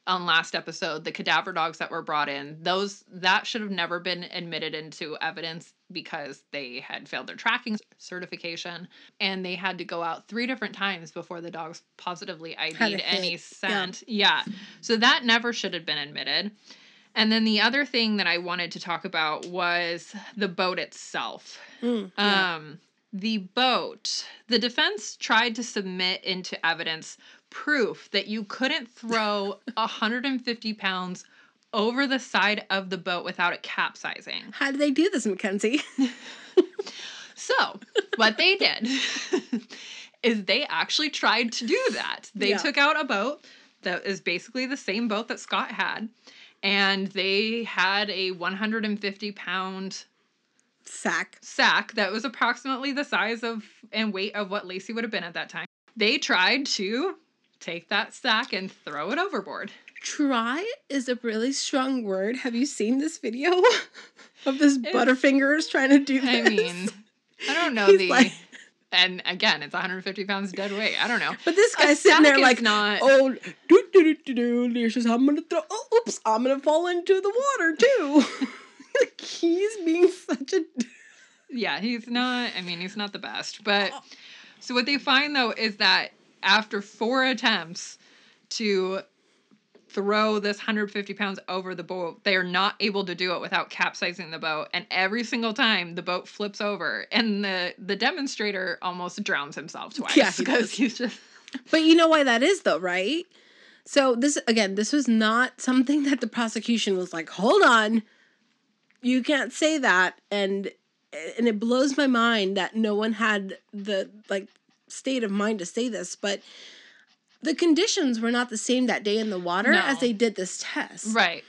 on last episode, the cadaver dogs that were brought in. Those that should have never been admitted into evidence because they had failed their tracking certification and they had to go out three different times before the dogs positively ID'd any scent. yeah. So that never should have been admitted. And then the other thing that I wanted to talk about was the boat itself. Mm, yeah. Um, the boat, the defense tried to submit into evidence proof that you couldn't throw 150 pounds over the side of the boat without it capsizing. How did they do this, Mackenzie? So, what they did is they actually tried to do that. They Yeah. took out a boat that is basically the same boat that Scott had, and they had a 150 pound Sack. sack that was approximately the size of and weight of what Laci would have been at that time. They tried to take that sack and throw it overboard. Try is a really strong word. Have you seen this video of this It's- Butterfingers trying to do this? I mean, I don't know He's the. like- and again, it's 150 pounds dead weight. I don't know. but this A sitting there like, not. oh, do do do do do. I'm gonna throw. Oh, oops, I'm gonna fall into the water too. like he's being such a. Yeah, he's not. I mean, he's not the best. But Oh. so what they find though is that after four attempts to throw this 150 pounds over the boat, they are not able to do it without capsizing the boat. And every single time the boat flips over, and the the demonstrator almost drowns himself twice Yeah, because does. he's just But you know why that is though, right? So this again, this was not something that the prosecution was like, "Hold on. You can't say that." And and it blows my mind that no one had the like state of mind to say this, but the conditions were not the same that day in the water No. as they did this test. right.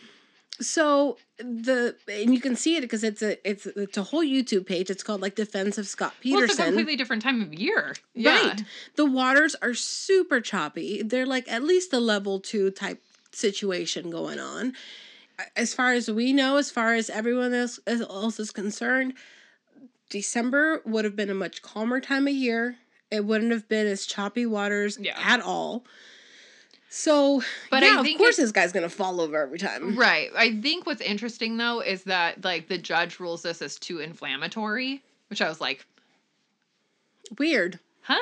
So the and you can see it because it's a it's it's a whole YouTube page. It's called like Defense of Scott Peterson. Well, it's a completely different time of year. Yeah. Right. The waters are super choppy. They're like at least a level two type situation going on. As far as we know, as far as everyone else, else is concerned, December would have been a much calmer time of year. It wouldn't have been as choppy waters Yeah. at all. So, But yeah, of course, this guy's gonna fall over every time. Right. I think what's interesting though is that like the judge rules this as too inflammatory, which I was like, Weird. huh?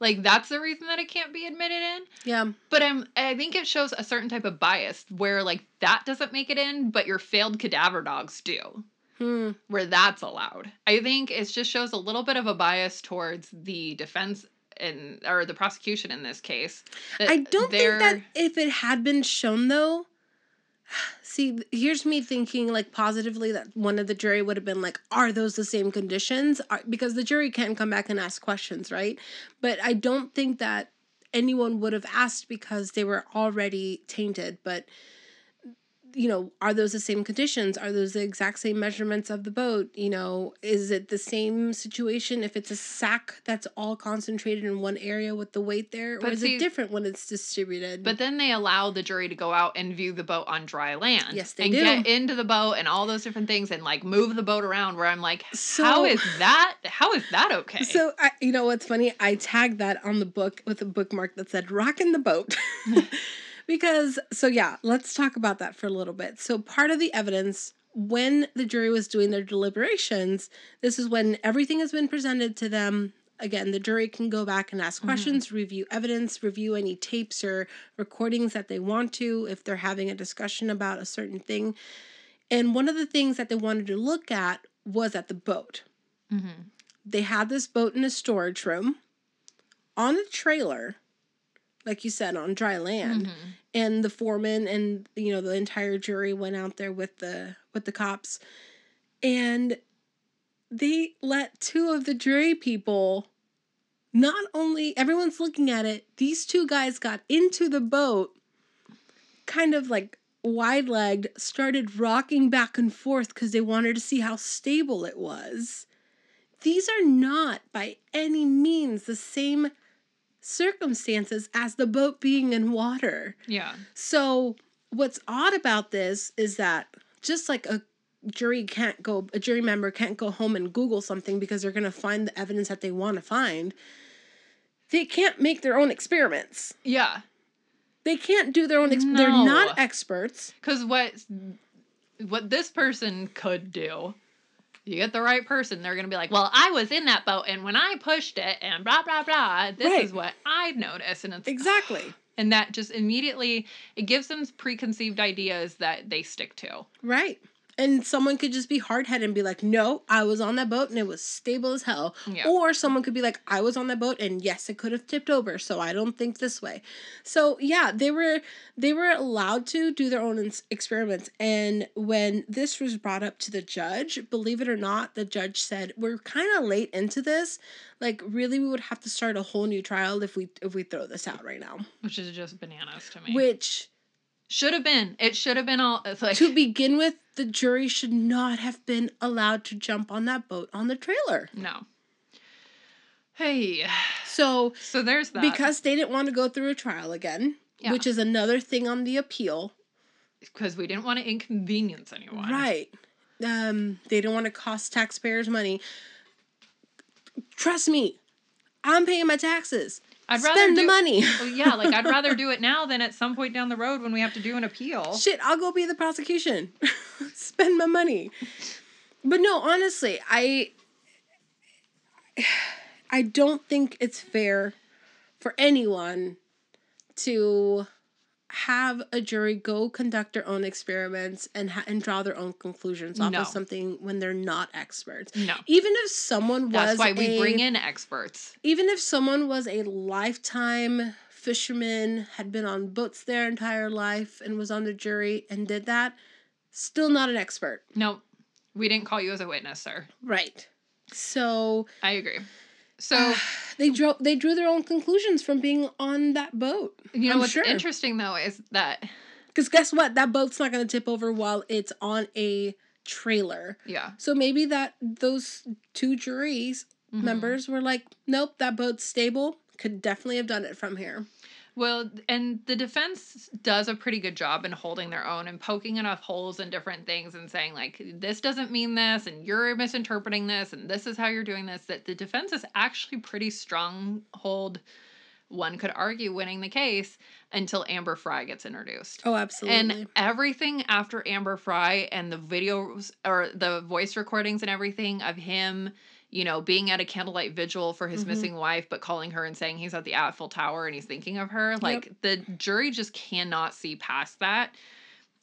Like that's the reason that it can't be admitted in. Yeah. But I'm I think it shows a certain type of bias where like that doesn't make it in, but your failed cadaver dogs do. Hmm. Where that's allowed. I think it just shows a little bit of a bias towards the defense and or the prosecution in this case. I don't think that if it had been shown though, see, here's me thinking like positively that one of the jury would have been like, are those the same conditions? Are, because the jury can come back and ask questions, right? But I don't think that anyone would have asked because they were already tainted. But you know, are those the same conditions? Are those the exact same measurements of the boat? You know, is it the same situation if it's a sack that's all concentrated in one area with the weight there? Or is see- it different when it's distributed? But then they allow the jury to go out and view the boat on dry land. Yes, they and do. get into the boat and all those different things and like move the boat around. Where I'm like, how So- is that? How is that okay? So I, you know what's funny? I tagged that on the book with a bookmark that said "rockin' the boat," because so yeah, let's talk about that for a little bit. So part of the evidence when the jury was doing their deliberations, this is when everything has been presented to them. Again, the jury can go back and ask questions, review evidence, review any tapes or recordings that they want to if they're having a discussion about a certain thing. And one of the things that they wanted to look at was at the boat Mhm. they had this boat in a storage room on a trailer like you said on dry land. Mhm. and the foreman and you know the entire jury went out there with the with the cops. And they let two of the jury people not only everyone's looking at it these two guys got into the boat kind of like wide legged started rocking back and forth because they wanted to see how stable it was. These are not by any means the same circumstances as the boat being in water. Yeah. So, what's odd about this is that just like a jury can't go, a jury member can't go home and Google something because they're going to find the evidence that they want to find, they can't make their own experiments. Yeah. They can't do their own, ex- they're not experts. Because what what this person could do, you get the right person, they're gonna be like, "Well, I was in that boat, and when I pushed it, and blah blah blah, this Right. is what I noticed," and it's Exactly. and that just immediately it gives them preconceived ideas that they stick to. Right. And someone could just be hard headed and be like, no, I was on that boat and it was stable as hell. Yeah. Or someone could be like, I was on that boat and yes, it could have tipped over, so I don't think this way. So yeah, they were they were allowed to do their own ins- experiments. And when this was brought up to the judge, believe it or not, the judge said, We're kind of late into this. Like, really, we would have to start a whole new trial if we if we throw this out right now. Which is just bananas to me. Which should have been. It should have been all. Like to begin with, the jury should not have been allowed to jump on that boat on the trailer. no. Hey, So, so there's that. because they didn't want to go through a trial again, Yeah. which is another thing on the appeal, because we didn't want to inconvenience anyone. right? Um, they don't want to cost taxpayers money. Trust me, I'm paying my taxes. I'd rather Spend the money. Well, yeah, like I'd rather do it now than at some point down the road when we have to do an appeal. Shit, I'll go be the prosecution. Spend my money. But no, honestly, I I don't think it's fair for anyone to have a jury go conduct their own experiments and ha- and draw their own conclusions off No. of something when they're not experts. No. Even if someone was That's why we a- bring in experts. even if someone was a lifetime fisherman, had been on boats their entire life and was on the jury and did that, still not an expert. No, we didn't call you as a witness, sir. Right. So I agree. So, they drew they drew their own conclusions from being on that boat. you know I'm what's sure. interesting though is that, Because guess what? That boat's not going to tip over while it's on a trailer. yeah. So maybe that those two juries Mhm. members were like, nope, that boat's stable. Could definitely have done it from here. Well, and the defense does a pretty good job in holding their own and poking enough holes in different things and saying, like, this doesn't mean this, and you're misinterpreting this, and this is how you're doing this. That the defense is actually pretty stronghold, one could argue, winning the case until Amber Fry gets introduced. Oh, absolutely. And everything after Amber Fry and the videos or the voice recordings and everything of him, you know, being at a candlelight vigil for his Mhm. missing wife, but calling her and saying he's at the Eiffel Tower and he's thinking of her. Like the jury just cannot see past that.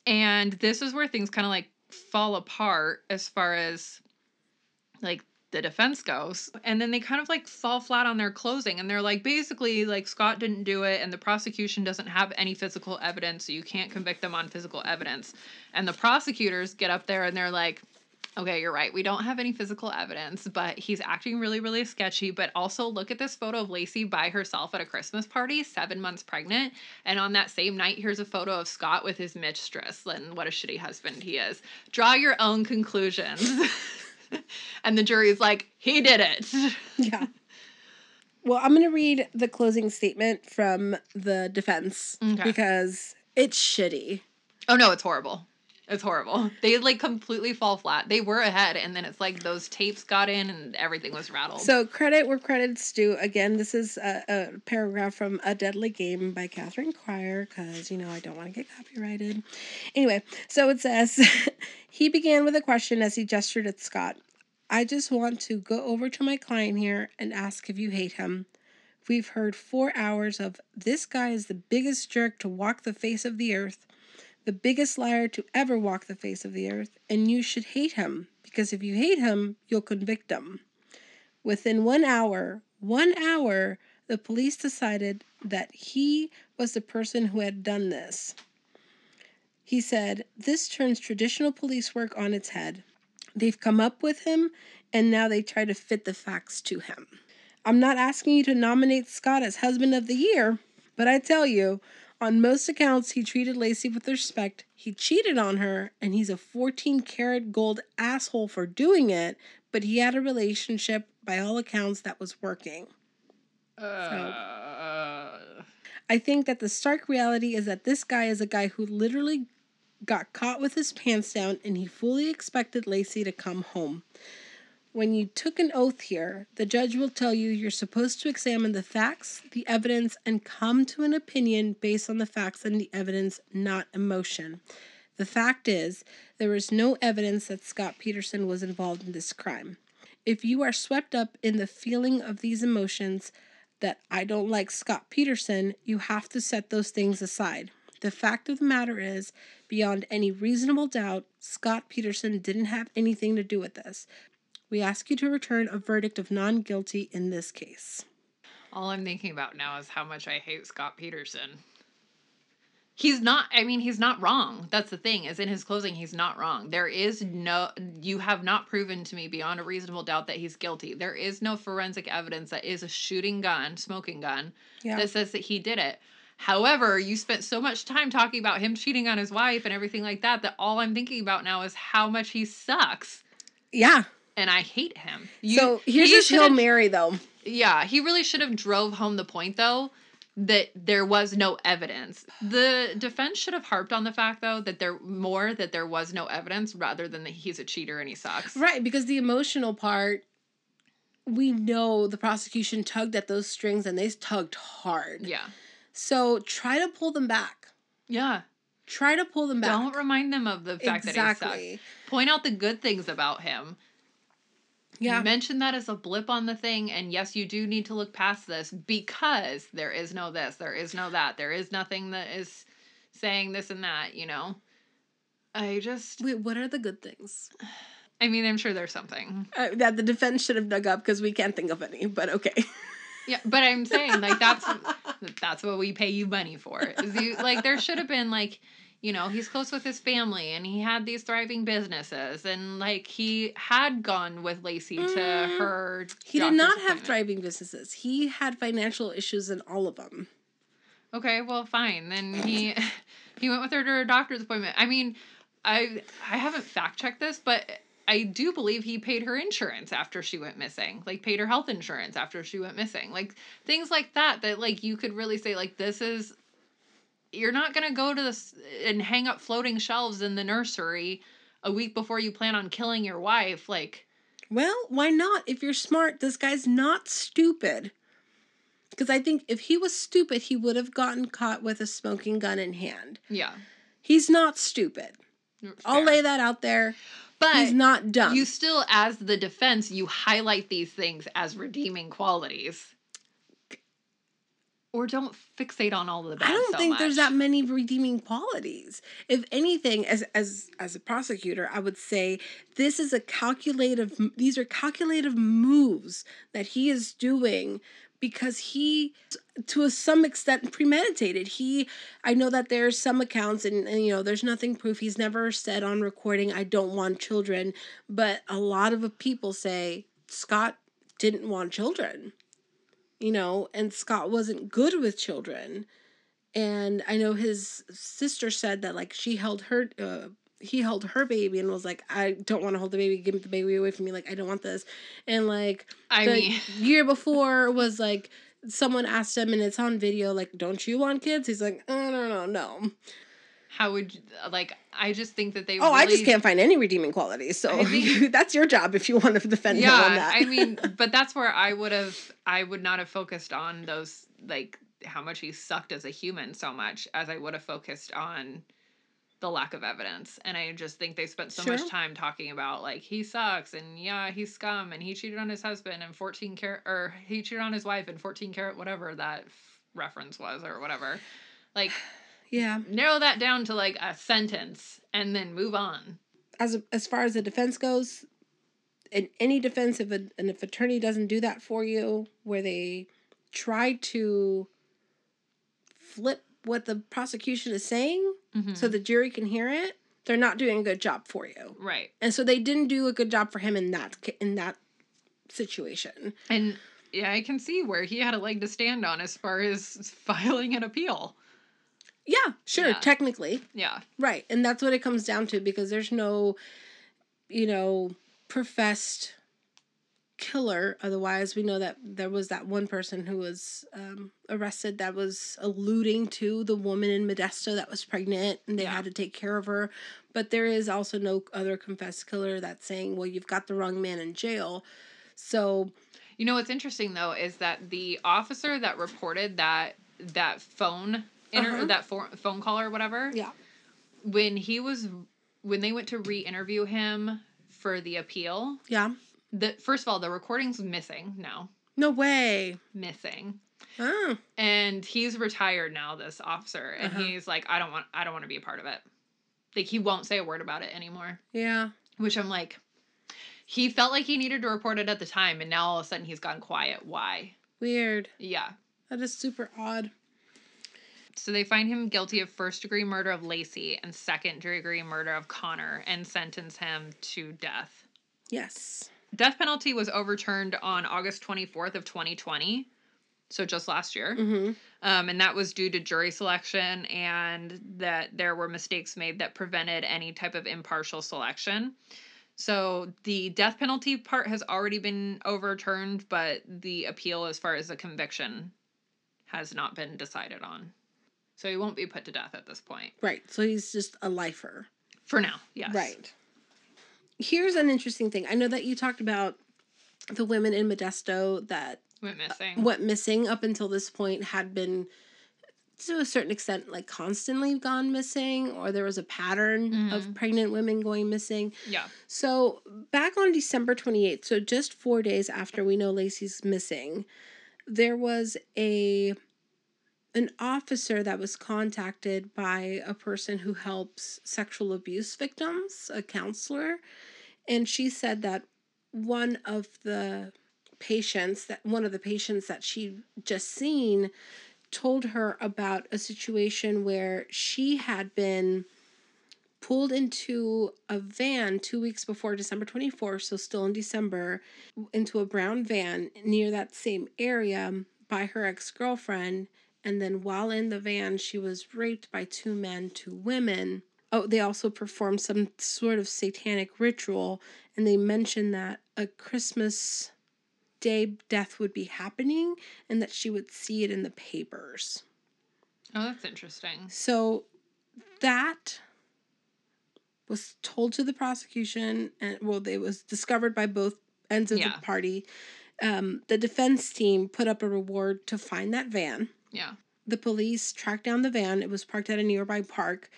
And this is where things kind of like fall apart as far as like the defense goes. And then they kind of like fall flat on their closing and they're like basically like Scott didn't do it and the prosecution doesn't have any physical evidence, so you can't convict them on physical evidence. And the prosecutors get up there and they're like Okay, you're right. We don't have any physical evidence, but he's acting really, really sketchy. But also, look at this photo of Laci by herself at a Christmas party, seven months pregnant. And on that same night, here's a photo of Scott with his mistress. And what a shitty husband he is. Draw your own conclusions. and the jury's like, he did it. yeah. Well, I'm going to read the closing statement from the defense Okay. because it's shitty. Oh, no, it's horrible. It's horrible. They like completely fall flat. They were ahead, and then it's like those tapes got in and everything was rattled. So, credit where credit's due. Again, this is a, a paragraph from A Deadly Game by Catherine Crier because, you know, I don't want to get copyrighted. Anyway, so it says He began with a question as he gestured at Scott. I just want to go over to my client here and ask if you hate him. We've heard four hours of this guy is the biggest jerk to walk the face of the earth, the biggest liar to ever walk the face of the earth, and you should hate him because if you hate him, you'll convict him. Within one hour, one hour, the police decided that he was the person who had done this. He said, This turns traditional police work on its head. They've come up with him, and now they try to fit the facts to him. I'm not asking you to nominate Scott as husband of the year, but I tell you, On most accounts, he treated Laci with respect. He cheated on her, and he's a 14 karat gold asshole for doing it, but he had a relationship, by all accounts, that was working. Uh, I think that the stark reality is that this guy is a guy who literally got caught with his pants down and he fully expected Laci to come home. When you took an oath here, the judge will tell you you're supposed to examine the facts, the evidence, and come to an opinion based on the facts and the evidence, not emotion. The fact is, there is no evidence that Scott Peterson was involved in this crime. If you are swept up in the feeling of these emotions, that I don't like Scott Peterson, you have to set those things aside. The fact of the matter is, beyond any reasonable doubt, Scott Peterson didn't have anything to do with this. We ask you to return a verdict of non guilty in this case. all I'm thinking about now is how much I hate Scott Peterson. He's not, I mean, he's not wrong. That's the thing, is in his closing, he's not wrong. There is no, you have not proven to me beyond a reasonable doubt that he's guilty. There is no forensic evidence that is a shooting gun, smoking gun, Yeah. that says that he did it. However, you spent so much time talking about him cheating on his wife and everything like that that all I'm thinking about now is how much he sucks. Yeah. And I hate him. You- so here's he his Hail Mary, though. yeah, he really should have drove home the point though that there was no evidence. The defense should have harped on the fact though that there more that there was no evidence rather than that he's a cheater and he sucks. Right, because the emotional part, we know the prosecution tugged at those strings and they tugged hard. Yeah. So try to pull them back. Yeah. Try to pull them back. Don't remind them of the fact that he sucks. Point out the good things about him. Yeah. Mention that as a blip on the thing and yes, you do need to look past this because there is no this, there is no that. There is nothing that is saying this and that, you know. I just Wait, what are the good things? I mean, I'm sure there's something. Uh, that the defense should have dug up because we can't think of any, but okay. Yeah, but I'm saying like that's that's what we pay you money for. Is you like there should have been like you know he's close with his family and he had these thriving businesses and like he had gone with Laci to Mm. her. He did not have thriving businesses. He had financial issues in all of them. Okay, well, fine. Then he he went with her to her doctor's appointment. I mean, I I haven't fact checked this, but I do believe he paid her insurance after she went missing. Like paid her health insurance after she went missing. Like things like that that like you could really say like this is you're not going to go to this and hang up floating shelves in the nursery a week before you plan on killing your wife like Well, why not? If you're smart, this guy's not stupid. Because I think if he was stupid, he would have gotten caught with a smoking gun in hand. yeah. He's not stupid. Mm, I'll lay that out there. but He's not dumb. you still as the defense you highlight these things as redeeming qualities or don't fixate on all of the bad I don't so think there's that many redeeming qualities. If anything, as as as a prosecutor, I would say this is a calculative. These are calculative moves that he is doing because he, to some extent, premeditated. He, I know that there's some accounts, and, and you know, there's nothing proof. He's never said on recording, "I don't want children," but a lot of people say Scott didn't want children you know, and Scott wasn't good with children. And I know his sister said that like she held her uh he held her baby and was like, I don't want to hold the baby, give the baby away from me, like I don't want this. And like i the mean year before was like someone asked him and it's on video, like, don't you want kids? He's like, I don't know, no. How would like i just think that they Oh, I just can't find any redeeming qualities. So think- that's your job if you want to defend him on yeah that. i mean but that's where i would have i would not have focused on those like how much he sucked as a human so much as i would have focused on the lack of evidence and i just think they spent so Sure. much time talking about like he sucks and yeah he's scum and he cheated on his husband and 14 carat or he cheated on his wife and 14 carat whatever that f- reference was or whatever like yeah. narrow that down to like a sentence and then move on as as far as the defense goes, in any defense, if a, and if attorney doesn't do that for you, where they try to flip what the prosecution is saying Mhm. so the jury can hear it, they're not doing a good job for you. right And so they didn't do a good job for him in that in that situation. And yeah, I can see where he had a leg to stand on as far as filing an appeal. Yeah, sure, Yeah. technically. Yeah. Right. And that's what it comes down to because there's no, you know, professed killer. Otherwise, we know that there was that one person who was um, arrested that was alluding to the woman in Modesto that was pregnant and they Yeah. had to take care of her. But there is also no other confessed killer that's saying, well, you've got the wrong man in jail. So, You know what's interesting though is that the officer that reported that that phone inter- Uh-huh. that for- phone call or whatever yeah. when he was when they went to re-interview him for the appeal Yeah. the first of all the recording's missing now No way. missing Oh. and he's retired now this officer and Uh-huh. he's like i don't want i don't want to be a part of it like he won't say a word about it anymore Yeah. which i'm like he felt like he needed to report it at the time and now all of a sudden he's gone quiet why Weird. yeah That is super odd. So they find him guilty of first degree murder of laci and second degree murder of conner and sentence him to death Yes. death penalty was overturned on august 24th of 2020 so just last year Mm-hmm. um, and that was due to jury selection and that there were mistakes made that prevented any type of impartial selection. So the death penalty part has already been overturned, but the appeal, as far as the conviction, has not been decided on. So he won't be put to death at this point. Right. So he's just a lifer. For now, yes. Right. Here's an interesting thing. I know that you talked about the women in Modesto that Went uh, missing. went missing up until this point had been to a certain extent like constantly gone missing or there was a pattern of mm-hmm. pregnant women going missing. Yeah. So back on December 28th, so just 4 days after we know Laci's missing, there was a an officer that was contacted by a person who helps sexual abuse victims, a counselor, and she said that one of the patients that one of the patients that she just seen told her about a situation where she had been pulled into a van two weeks before December 24th, so still in December, into a brown van near that same area by her ex girlfriend. And then while in the van, she was raped by two men, two women. Oh, they also performed some sort of satanic ritual, and they mentioned that a Christmas day death would be happening and that she would see it in the papers. Oh, that's interesting. So that was told to the prosecution, and well, it was discovered by both ends of Yeah. the party. Um, the defense team put up a reward to find that van. Yeah. The police tracked down the van. It was parked at a nearby park,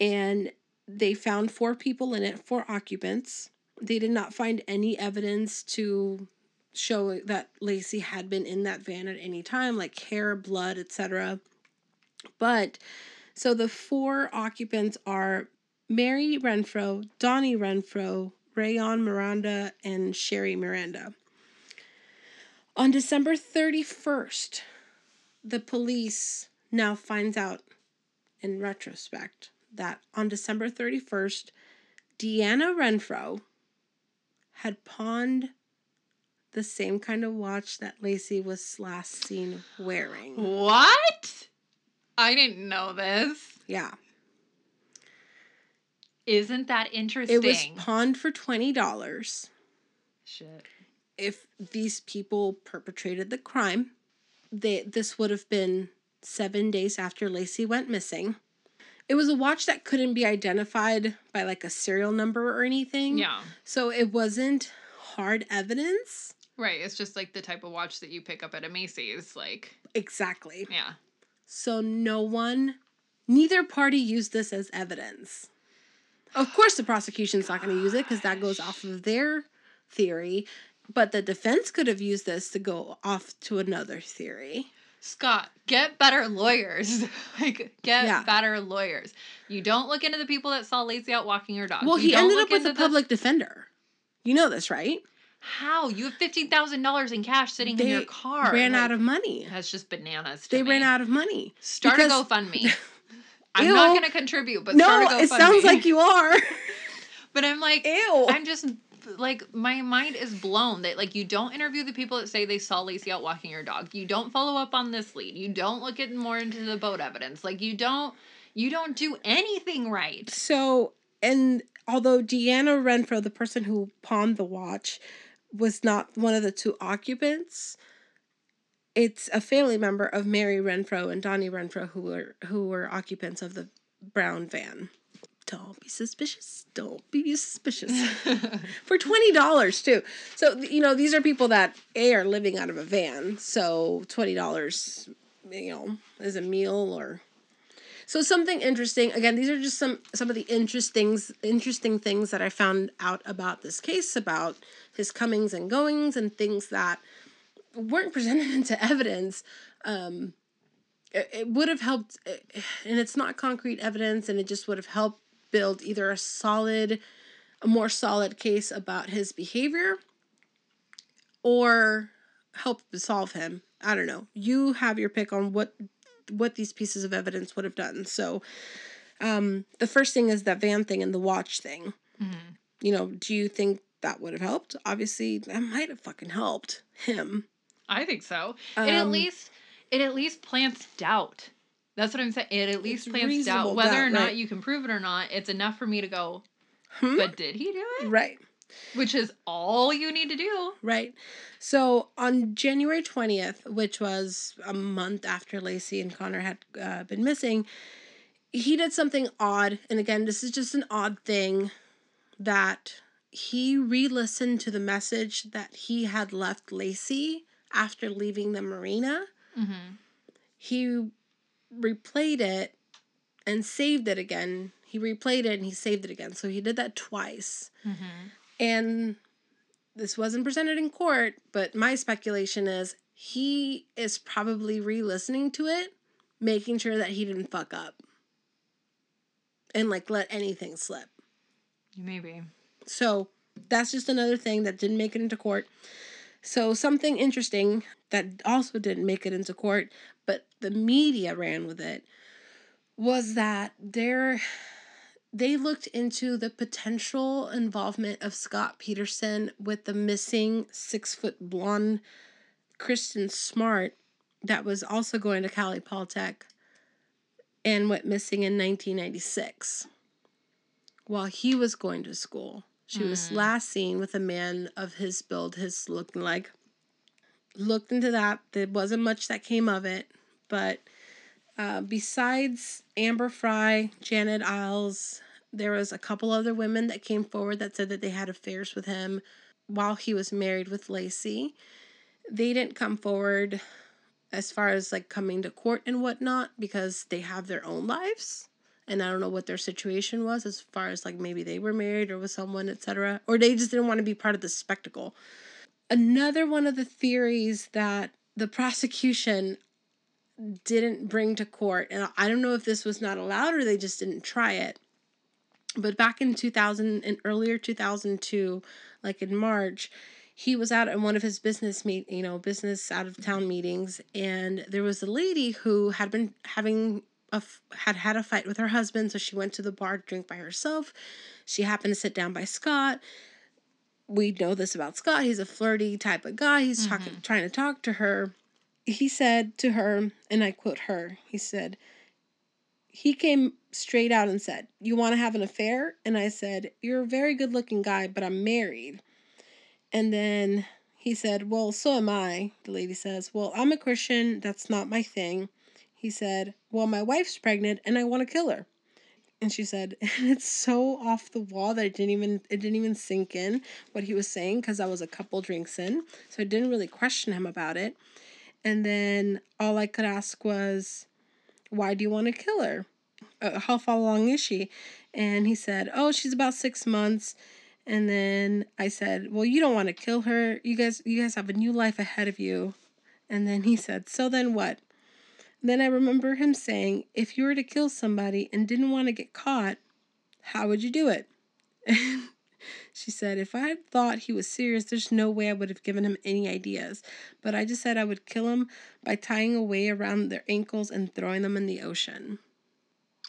and they found four people in it, four occupants. They did not find any evidence to show that Laci had been in that van at any time, like hair, blood, etc. But so the four occupants are Mary Renfro, Donnie Renfro, Rayon Miranda, and Sherry Miranda. On December 31st, the police now finds out in retrospect that on December 31st, Deanna Renfro had pawned the same kind of watch that Laci was last seen wearing. What? I didn't know this. Yeah. Isn't that interesting? It was pawned for $20. Shit. If these people perpetrated the crime, they this would have been 7 days after Laci went missing. It was a watch that couldn't be identified by like a serial number or anything. Yeah. So it wasn't hard evidence. Right. It's just like the type of watch that you pick up at a Macy's. Like, Exactly. yeah. So no one, neither party used this as evidence. Of course, the prosecution's not going to use it because that goes off of their theory. But the defense could have used this to go off to another theory. Scott, get better lawyers. like, get Yeah. better lawyers. You don't look into the people that saw Laci out walking her dog. Well, You he don't ended up with a the- public defender. You know this, right? How? You have fifteen thousand dollars in cash sitting in your car. ran Like, out of money. That's just bananas. They me. ran out of money. Start because- a GoFundMe. I'm not going to contribute, but No, start a GoFundMe. it sounds like you are. But I'm like, Ew. I'm just like my mind is blown that like you don't interview the people that say they saw Laci out walking your dog. You don't follow up on this lead. You don't look at more into the boat evidence. Like you don't you don't do anything right. So, and although Deanna Renfro, the person who pawned the watch, was not one of the two occupants, it's a family member of Mary Renfro and Donnie Renfro who were who were occupants of the brown van. Don't be suspicious. Don't be suspicious. For twenty dollars too. So you know these are people that a are living out of a van. So twenty dollars, you know, is a meal or. So something interesting. Again, these are just some some of the interesting interesting things that I found out about this case about his comings and goings and things that weren't presented into evidence. Um, it, it would have helped, and it's not concrete evidence, and it just would have helped build either a solid, a more solid case about his behavior or help solve him. I don't know. You have your pick on what what these pieces of evidence would have done. So, um, the first thing is that van thing and the watch thing. Mm-hmm. You know, do you think that would have helped? Obviously, that might have fucking helped him. I think so. Um, it at least it at least plants doubt. That's what I'm saying. It at least plants doubt whether doubt, or not right. you can prove it or not. It's enough for me to go. Hmm? But did he do it? Right. Which is all you need to do. Right. So on January 20th, which was a month after Laci and Conner had uh, been missing, he did something odd. And again, this is just an odd thing that he re listened to the message that he had left Laci after leaving the marina. Mm-hmm. He replayed it and saved it again. He replayed it and he saved it again. So he did that twice. Mm-hmm. And this wasn't presented in court, but my speculation is he is probably re listening to it, making sure that he didn't fuck up and like let anything slip. Maybe. So that's just another thing that didn't make it into court. So, something interesting that also didn't make it into court, the media ran with it, was that there they looked into the potential involvement of Scott Peterson with the missing six foot blonde Kristin Smart that was also going to Cal Polytech and went missing in 1996 while he was going to school. She mm. was last seen with a man of his build, his looking like. Looked into that. There wasn't much that came of it. But uh, besides Amber Frey, Janet Iles, there was a couple other women that came forward that said that they had affairs with him while he was married with Laci. They didn't come forward as far as like coming to court and whatnot because they have their own lives and I don't know what their situation was as far as like maybe they were married or with someone, etc. Or they just didn't want to be part of the spectacle. Another one of the theories that the prosecution didn't bring to court, and I don't know if this was not allowed or they just didn't try it. But back in 2000 and earlier 2002, like in March, he was out at one of his business meet, you know, business out of town meetings, and there was a lady who had been having a, had had a fight with her husband, so she went to the bar to drink by herself. She happened to sit down by Scott. We know this about Scott. He's a flirty type of guy. He's mm-hmm. talking, trying to talk to her. He said to her, and I quote her, he said, he came straight out and said, You want to have an affair? And I said, You're a very good looking guy, but I'm married. And then he said, Well, so am I. The lady says, Well, I'm a Christian. That's not my thing he said, Well, my wife's pregnant and I want to kill her. And she said, and it's so off the wall that it didn't even it didn't even sink in what he was saying because I was a couple drinks in. So I didn't really question him about it. And then all I could ask was, Why do you want to kill her? Uh, how far along is she? And he said, Oh, she's about six months. And then I said, Well, you don't want to kill her. You guys you guys have a new life ahead of you. And then he said, So then what? Then I remember him saying, If you were to kill somebody and didn't want to get caught, how would you do it? she said, If I had thought he was serious, there's no way I would have given him any ideas. But I just said I would kill him by tying a way around their ankles and throwing them in the ocean.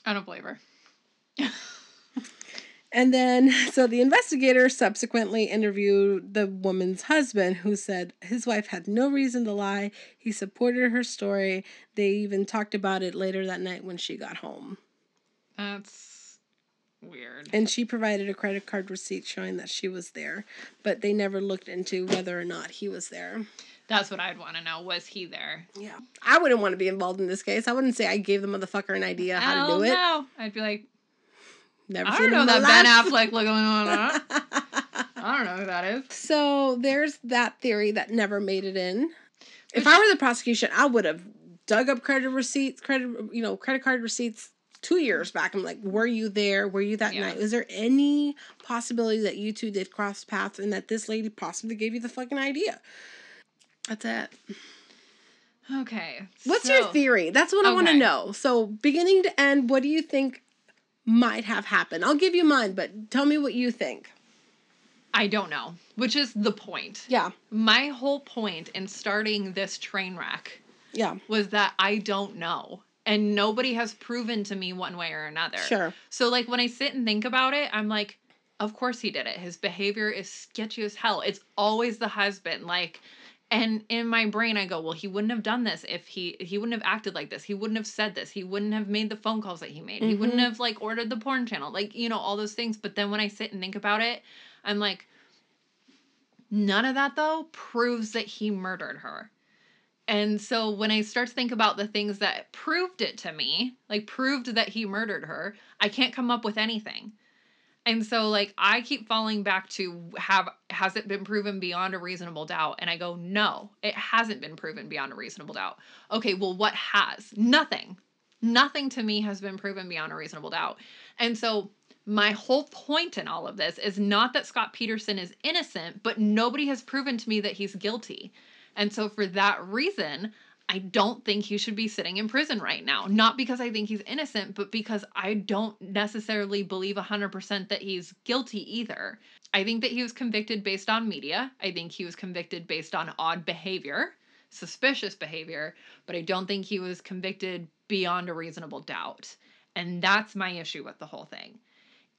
I don't believe her. And then, so the investigator subsequently interviewed the woman's husband, who said his wife had no reason to lie. He supported her story. They even talked about it later that night when she got home. That's weird. And she provided a credit card receipt showing that she was there, but they never looked into whether or not he was there. That's what I'd want to know. Was he there? Yeah. I wouldn't want to be involved in this case. I wouldn't say I gave the motherfucker an idea how to do it. No, I'd be like, Never I seen don't know that my Ben life. Affleck looking on. I don't know who that is. So there's that theory that never made it in. If I were the prosecution, I would have dug up credit receipts, credit you know, credit card receipts two years back. I'm like, were you there? Were you that Yeah. night? Is there any possibility that you two did cross paths and that this lady possibly gave you the fucking idea? That's it. Okay. What's so- your theory? That's what I want to know. So beginning to end, what do you think might have happened? I'll give you mine, but tell me what you think. I don't know, which is the point. Yeah. My whole point in starting this train wreck Yeah. was that I don't know. And nobody has proven to me one way or another. Sure. So, like, when I sit and think about it, I'm like, of course he did it. His behavior is sketchy as hell. It's always the husband. Like, and in my brain, I go, well, he wouldn't have done this if he he wouldn't have acted like this. He wouldn't have said this. He wouldn't have made the phone calls that he made. He wouldn't Mhm. have like ordered the porn channel. Like, you know, all those things. But then when I sit and think about it, I'm like, none of that though proves that he murdered her. And so when I start to think about the things that proved it to me, like proved that he murdered her, I can't come up with anything. And so like I keep falling back to have has it been proven beyond a reasonable doubt? And I go, no, it hasn't been proven beyond a reasonable doubt. Okay, well what has? Nothing. Nothing to me has been proven beyond a reasonable doubt. And so my whole point in all of this is not that Scott Peterson is innocent, but nobody has proven to me that he's guilty. And so for that reason, I don't think he should be sitting in prison right now. Not because I think he's innocent, but because I don't necessarily believe 100% that he's guilty either. I think that he was convicted based on media. I think he was convicted based on odd behavior, suspicious behavior, but I don't think he was convicted beyond a reasonable doubt. And that's my issue with the whole thing.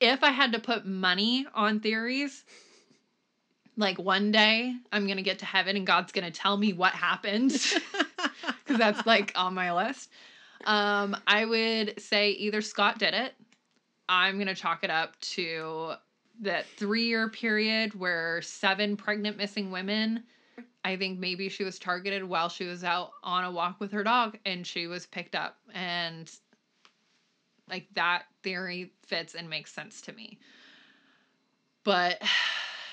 If I had to put money on theories, like one day I'm going to get to heaven and God's going to tell me what happened because that's like on my list. Um, I would say either Scott did it. I'm going to chalk it up to that three year period where seven pregnant missing women. I think maybe she was targeted while she was out on a walk with her dog and she was picked up. And like that theory fits and makes sense to me. But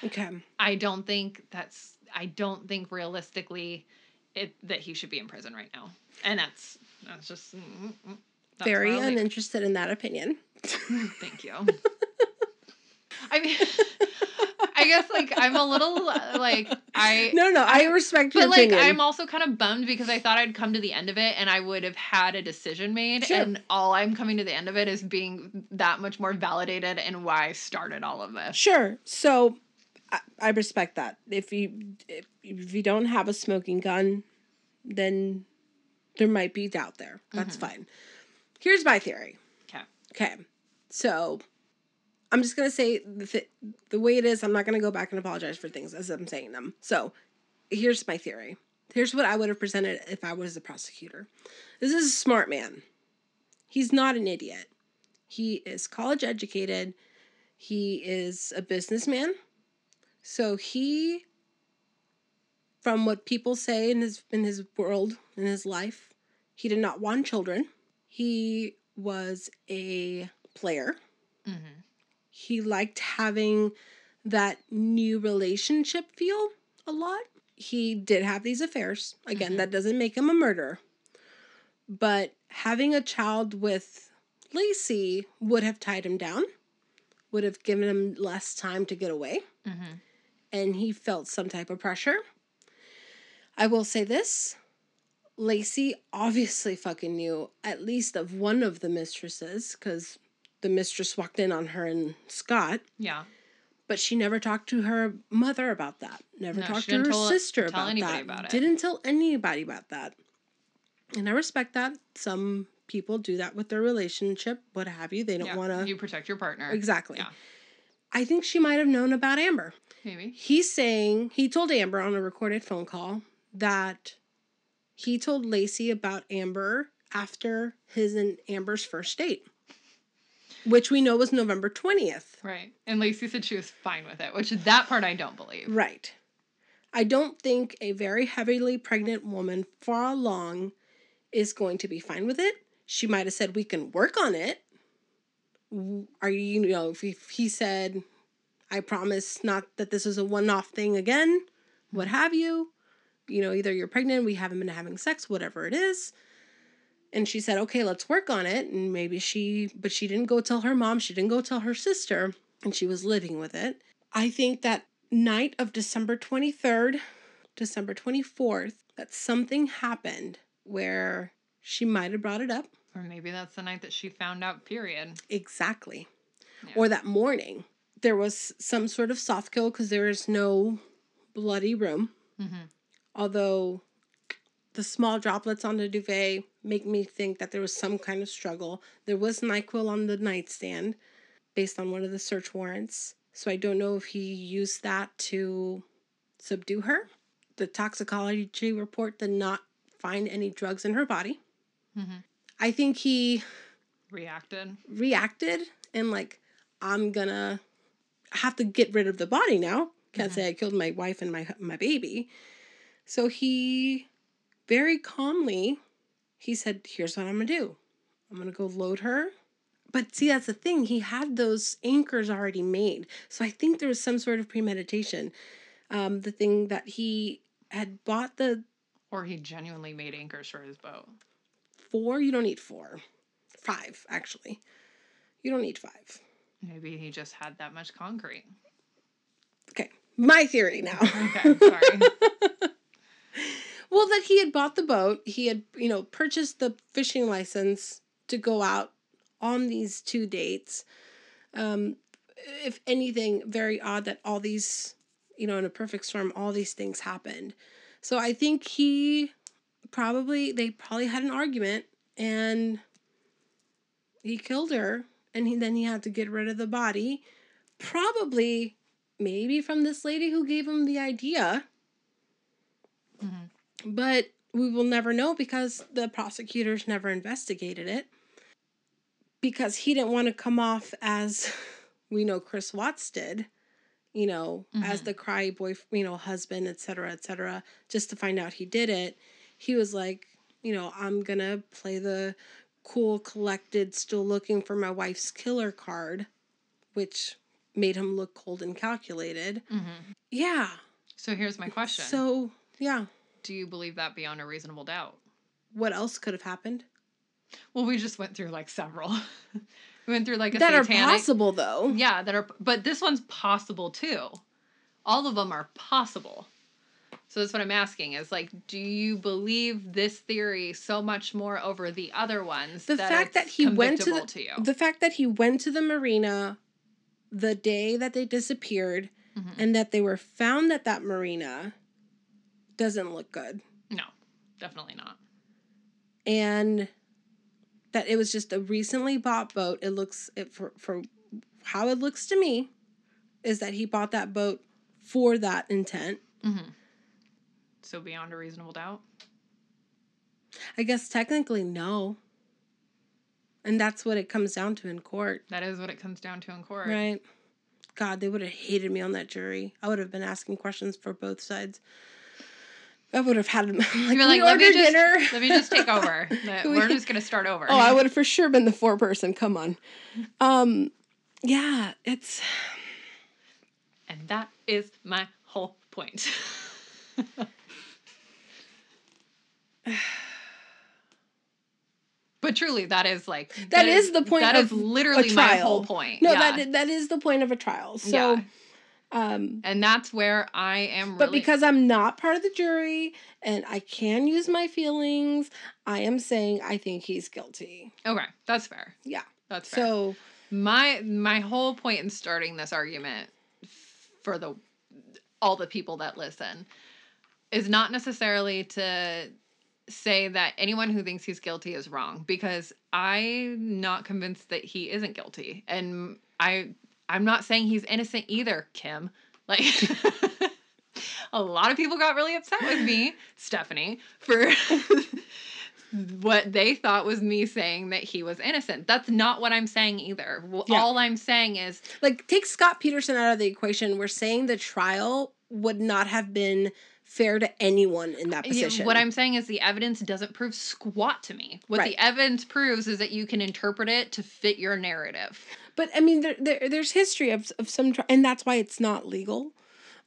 Okay. I don't think that's I don't think realistically it that he should be in prison right now. And that's that's just mm, mm, mm. That's Very uninterested in that opinion. Thank you. I mean I guess like I'm a little uh, like I No, no, I, respect your but like. I'm also kind of bummed because I thought I'd come to the end of it and I would have had a decision made Sure. and all I'm coming to the end of it is being that much more validated in why I started all of this. Sure. So I, I respect that. If you if, if you don't have a smoking gun, then there might be doubt there. That's mm-hmm. fine. Here's my theory. Okay. Okay. So I'm just gonna say the th- the way it is. I'm not gonna go back and apologize for things as I'm saying them. So here's my theory. Here's what I would have presented if I was the prosecutor. This is a smart man. He's not an idiot. He is college educated. He is a businessman. So he from what people say in his in his world, in his life, he did not want children. He was a player. Mm-hmm. He liked having that new relationship feel a lot. He did have these affairs. Again, Mhm. that doesn't make him a murderer. But having a child with Laci would have tied him down, would have given him less time to get away Mm-hmm. And he felt some type of pressure. I will say this Laci obviously fucking knew at least of one of the mistresses because the mistress walked in on her and Scott, Yeah. but she never talked to her mother about that. Never No, talked to her tell- sister tell about that. about it. Didn't tell anybody about that. And I respect that. Some people do that with their relationship, what have you. They don't yeah. want to. You protect your partner. Exactly. Yeah. I think she might have known about Amber. Maybe. He's saying he told Amber on a recorded phone call that he told Laci about Amber after his and Amber's first date, which we know was November 20th. Right. And Laci said she was fine with it, which that part I don't believe. Right. I don't think a very heavily pregnant woman far along is going to be fine with it. She might have said, We can work on it. Are you, you know, if he said, I promise not that this is a one off thing again, what mm-hmm. have you, you know, either you're pregnant, we haven't been having sex, whatever it is. And she said, Okay, let's work on it. And maybe she, but she didn't go tell her mom, she didn't go tell her sister, and she was living with it. I think that night of December 23rd, December 24th, that something happened where she might have brought it up. Or maybe that's the night that she found out, period. Exactly. Yeah. Or that morning. There was some sort of soft kill because there is no bloody room. Mm-hmm. Although the small droplets on the duvet make me think that there was some kind of struggle. There was NyQuil on the nightstand based on one of the search warrants. So I don't know if he used that to subdue her. The toxicology report did not find any drugs in her body. Mm-hmm. I think he Reacted. reacted and like I'm gonna have to get rid of the body now. Can't Mhm. say I killed my wife and my my baby. So he very calmly he said, "Here's what I'm gonna do. I'm gonna go load her." But see, that's the thing. He had those anchors already made, so I think there was some sort of premeditation. Um, the thing that he had bought the Or he genuinely made anchors for his boat. four. You don't need four, five actually. You don't need five. Maybe he just had that much concrete. Okay, my theory now. Okay, sorry. well, that he had bought the boat, he had, you know, purchased the fishing license to go out on these two dates. Um, if anything, very odd that all these, you know, in a perfect storm, all these things happened. So I think he probably, they probably had an argument and he killed her and he, then he had to get rid of the body. Probably, maybe from this lady who gave him the idea Mhm. but we will never know because the prosecutors never investigated it because he didn't want to come off as we know Chris Watts did, you know, as Mhm. the cry boy, you know, husband, et cetera, et cetera, just to find out he did it. He was like, you know, I'm gonna play the cool, collected, still looking for my wife's killer card, which made him look cold and calculated. hmm Yeah. So here's my question. So, yeah. do you believe that beyond a reasonable doubt? What else could have happened? Well, we just went through like several. we went through like a that are possible though. Yeah, that are but this one's possible too. All of them are possible. So that's what I'm asking is like, do you believe this theory so much more over the other ones? The fact that he went to the- to? The fact that he went to the marina the day that they disappeared Mhm. and that they were found at that marina doesn't look good. No, definitely not. And that it was just a recently bought boat. It looks it for for how it looks to me is that he bought that boat for that intent. Mm-hmm. So beyond a reasonable doubt. I guess technically no. And that's what it comes down to in court. That is what it comes down to in court. Right. God, they would have hated me on that jury. I would have been asking questions for both sides. I would have had them like, You'd "We like, let me just dinner." let me just take over. We- We're just gonna start over. oh, I would have for sure been the four person. Come on. Um, yeah, it's And that is my whole point. but truly, that is like That is the point That of is literally my whole point. no yeah. that that is the point of a trial. So, Yeah. um, and that's where I am. but because I'm not part of the jury and I can use my feelings, I am saying I think he's guilty. okay, that's fair. Yeah. that's fair. So my my whole point in starting this argument for the all the people that listen is not necessarily to say that anyone who thinks he's guilty is wrong because I'm not convinced that he isn't guilty and I I'm not saying he's innocent either, Kim. Like a lot of people got really upset with me, Stephanie, for what they thought was me saying that he was innocent. That's not what I'm saying either. Well, Yeah. All I'm saying is Like, take Scott Peterson out of the equation. We're saying the trial would not have been fair to anyone in that position. What I'm saying is the evidence doesn't prove squat to me. What Right. the evidence proves is that you can interpret it to fit your narrative. But I mean, there, there there's history of of some, and that's why it's not legal.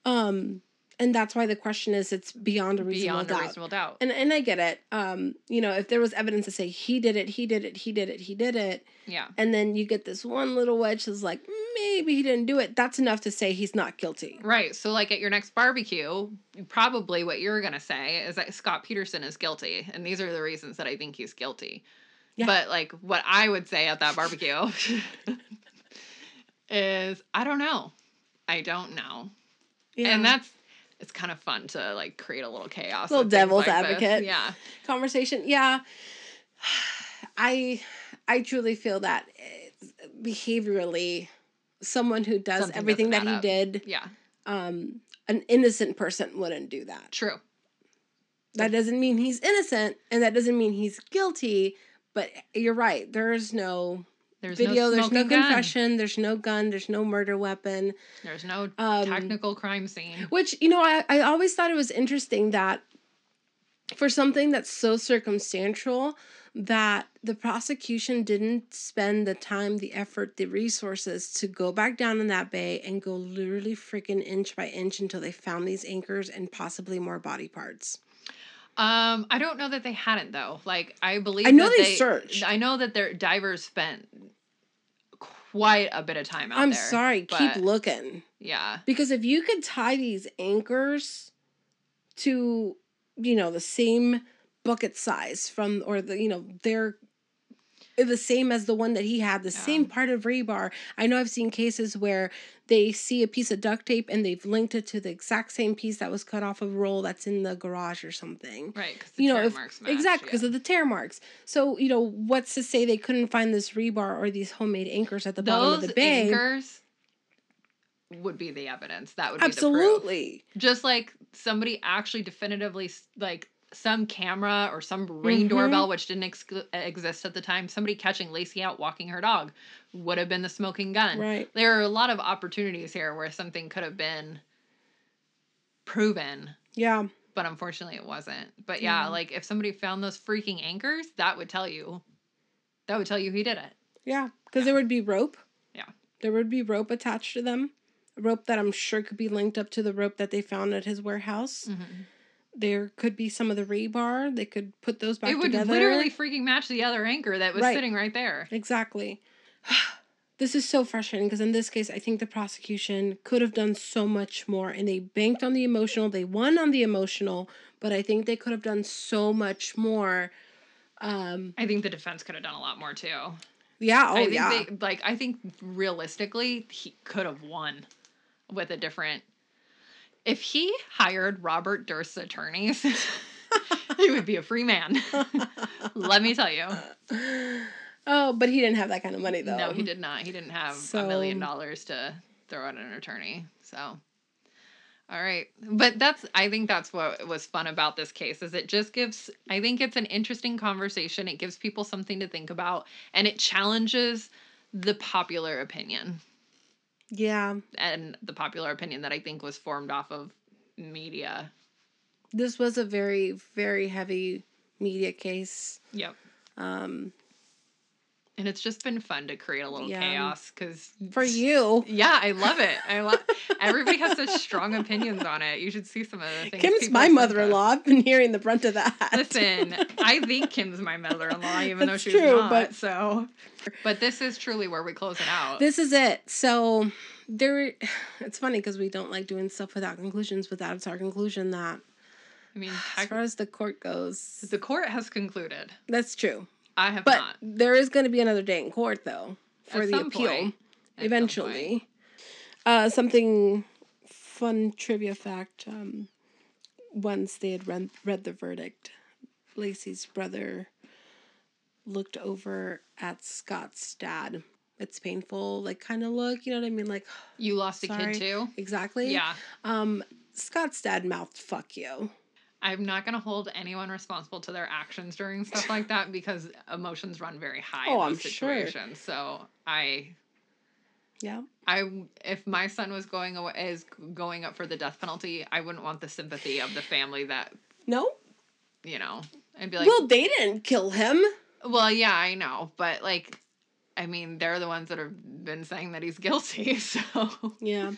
Um, and that's why the question is, it's beyond a reasonable Beyond doubt. a reasonable doubt. And and I get it. Um, you know, if there was evidence to say he did it, he did it, he did it, he did it, yeah. and then you get this one little wedge that's like maybe he didn't do it. That's enough to say he's not guilty. Right. So, like at your next barbecue, probably what you're to say is that Scott Peterson is guilty. And these are the reasons that I think he's guilty. Yeah. But, like, what I would say at that barbecue is I don't know. I don't know. Yeah. And that's, it's kind of fun to, like, create a little chaos. Little devil's like this. advocate. Yeah. conversation. Yeah, I I truly feel that eh, behaviorally, someone who does Something everything that he up. did, Yeah. um, an innocent person wouldn't do that. True. That doesn't mean he's innocent, and that doesn't mean he's guilty. But you're right. There's no There's video. no there's no gun. confession. There's no gun. There's no murder weapon. There's no Um, technical crime scene. Which, you know, I, I always thought it was interesting that for something that's so circumstantial, that the prosecution didn't spend the time, the effort, the resources to go back down in that bay and go literally freaking inch by inch until they found these anchors and possibly more body parts. Um, I don't know that they hadn't though. Like I believe I know that they searched. I know that their divers spent quite a bit of time out I'm there. sorry, keep looking. Yeah. Because if you could tie these anchors to, you know, the same bucket size from, or the, you know, they're Uh, the same as the one that he had, the same part of rebar. I know I've seen cases where they see a piece of duct tape and they've linked it to the exact same piece that was cut off a roll that's in the garage or something. Right. Because the You know, tear if, marks match, exactly because yeah. of the tear marks. So you know, what's to say they couldn't find this rebar or these homemade anchors at the bottom of the bay? anchors would be the evidence. That would be the proof. Absolutely. Just like somebody actually definitively like some camera or some ring Mhm. doorbell which didn't ex- exist at the time somebody catching laci out walking her dog would have been the smoking gun Right. there are a lot of opportunities here where something could have been proven Yeah. but unfortunately it wasn't but yeah Yeah. like if somebody found those freaking anchors that would tell you that would tell you he did it Yeah, because there would be rope. Yeah. There would be rope attached to them. A rope that I'm sure could be linked up to the rope that they found at his warehouse. There could be some of the rebar. They could put those back it would together. literally freaking match the other anchor that was Right. sitting right there Exactly. This is so frustrating because in this case, I think the prosecution could have done so much more and they banked on the emotional. They won on the emotional, but I think they could have done so much more. Um, i think the defense could have done a lot more too yeah, oh I think yeah. they like I think realistically he could have won with a different if he hired Robert Durst's attorneys, he would be a free man. Let me tell you. oh, but he didn't have that kind of money though. No, he did not. He didn't have a So- million dollars to throw at an attorney. So all right. But that's I think that's what was fun about this case is it just gives I think it's an interesting conversation. It gives people something to think about and it challenges the popular opinion. Yeah. and the popular opinion that I think was formed off of media. This was a very, very heavy media case. Yep. Um, And it's just been fun to create a little Yeah. chaos because for you, Yeah, I love it. I love. Everybody has such strong opinions on it. You should see some of the things. Kim's my mother in law. I've been hearing the brunt of that. Listen, I think Kim's my mother-in-law, even though she's true, not. but- So, but this is truly where we close it out. This is it. So there, it's funny because we don't like doing stuff without conclusions, but that's our conclusion that I mean, as far as the court goes, the court has concluded. that's true. I have But not. there is going to be another day in court though for At the appeal point. Some eventually. Uh, something fun trivia fact. Um, once they had read, read the verdict, Laci's brother looked over at Scott's dad it's painful, like kind of look. You know what I mean? Like You lost a kid too? exactly. Yeah. Um, Scott's dad mouthed "fuck you." I'm not going to hold anyone responsible to their actions during stuff like that because emotions run very high Oh, in I'm those sure. situations. So I Yeah. I if my son was going away is going up for the death penalty, I wouldn't want the sympathy of the family that No. you know. I'd be like, well, they didn't kill him. well, yeah, I know, but like, I mean, they're the ones that have been saying that he's guilty. So Yeah.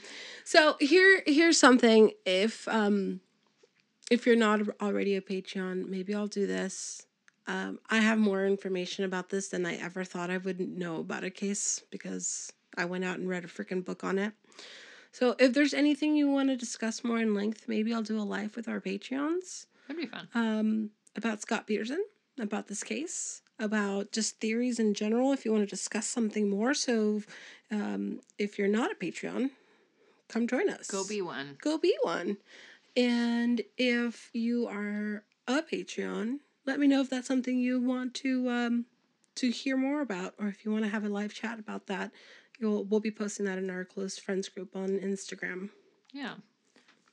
So here here's something if um if you're not already a Patreon, maybe I'll do this. Um I have more information about this than I ever thought I would know about a case because I went out and read a freaking book on it. So if there's anything you want to discuss more in length, maybe I'll do a live with our Patreons that'd be fun. um about Scott Peterson, about this case, about just theories in general if you want to discuss something more. So um if you're not a Patreon, come join us. Go be one. go be one. And if you are a Patreon, let me know if that's something you want to um to hear more about or if you want to have a live chat about that. You'll we'll be posting that in our close friends group on Instagram. Yeah.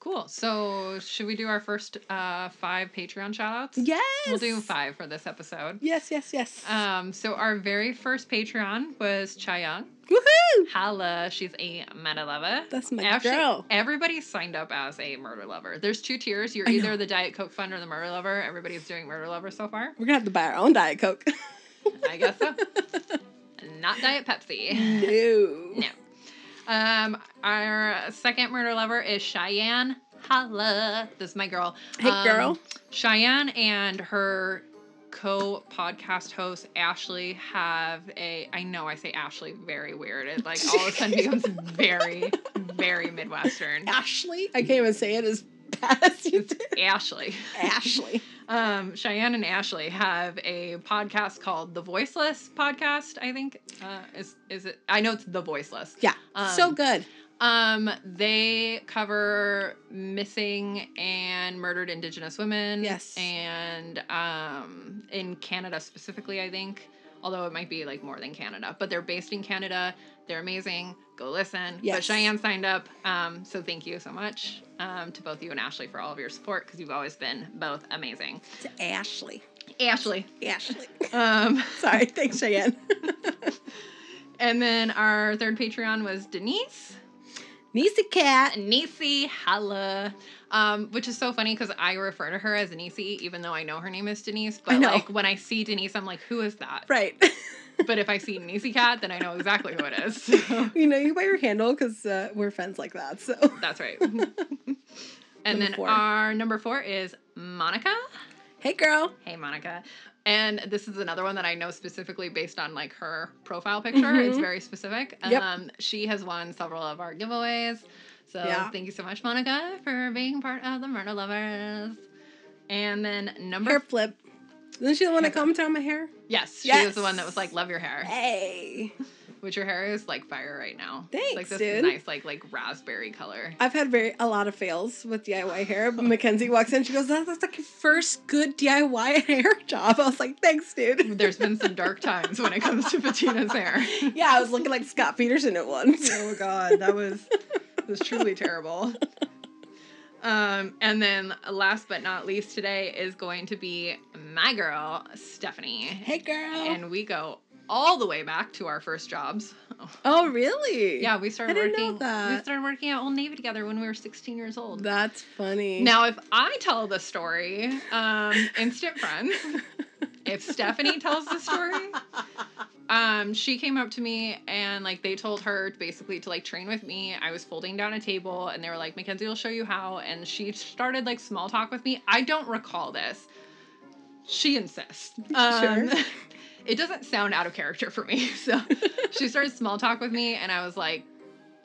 Cool. So should we do our first uh five Patreon shout outs? Yes. We'll do five for this episode. Yes, yes, yes. Um, so our very first Patreon was Chayoung. Woohoo! Holla, she's a meta lover. That's my Actually, girl. everybody signed up as a murder lover. There's two tiers. You're I either know. the Diet Coke fund or the murder lover. Everybody's doing murder lover so far. We're gonna have to buy our own Diet Coke. I guess so. Not Diet Pepsi. no. No. Um, our second murder lover is Cheyenne. Holla. This is my girl. Hey, Um, girl. Cheyenne and her co podcast host Ashley have a I know I say Ashley very weird. It like all of a sudden becomes very, very Midwestern. Ashley. I can't even say it as you did. Ashley. Ashley. Um, Cheyenne and Ashley have a podcast called The Voiceless Podcast, I think. Uh, is is it I know it's The Voiceless. Yeah. so Um, good. Um, they cover missing and murdered Indigenous women. Yes. And um, in Canada specifically, I think. Although it might be like more than Canada, but they're based in Canada. They're amazing. Go listen. But Cheyenne signed up, um, so thank you so much um, to both you and Ashley for all of your support because you've always been both amazing. To Ashley. Ashley. Ashley. Um, Sorry. Thanks, Cheyenne. and then our third Patreon was Denise. Nisi Cat. Nisi Halla. Um, which is so funny because I refer to her as Nisi, even though I know her name is Denise. But like when I see Denise, I'm like, who is that? Right. But if I see Nisi Cat, then I know exactly who it is. So you know you by your handle because uh, we're friends like that. So that's right. and Number then four. our number four is Monica. hey, girl. Hey, Monica. And this is another one that I know specifically based on like her profile picture. It's Mhm. very specific. Yep. Um, she has won several of our giveaways. So Yeah. thank you so much, Monica, for being part of the Murder Lovers. And then number Hair flip. Isn't she the one that commented on my hair? yes, she Yes. was the one that was like, "Love your hair," Hey. which your hair is like fire right now. Thanks, it's like this dude. nice like like raspberry color. I've had very a lot of fails with DIY hair. But Mackenzie walks in, she goes, "That's, that's like your first good DIY hair job." I was like, "Thanks, dude." There's been some dark times when it comes to Patina's hair. yeah, I was looking like Scott Peterson at once. oh god, that was was truly terrible. Um, and then last but not least today is going to be my girl, Stephanie. Hey, girl. And we go all the way back to our first jobs. oh, really? Yeah, we started I didn't know working we started working at Old Navy together when we were 16 years old. That's funny. Now, if I tell the story, um, instant friends. If Stephanie tells the story, um, she came up to me and like they told her basically to like train with me. I was folding down a table and they were like, Mackenzie will show you how. And she started like small talk with me. I don't recall this. She insists. Um, Sure. it doesn't sound out of character for me. So she started small talk with me and I was like,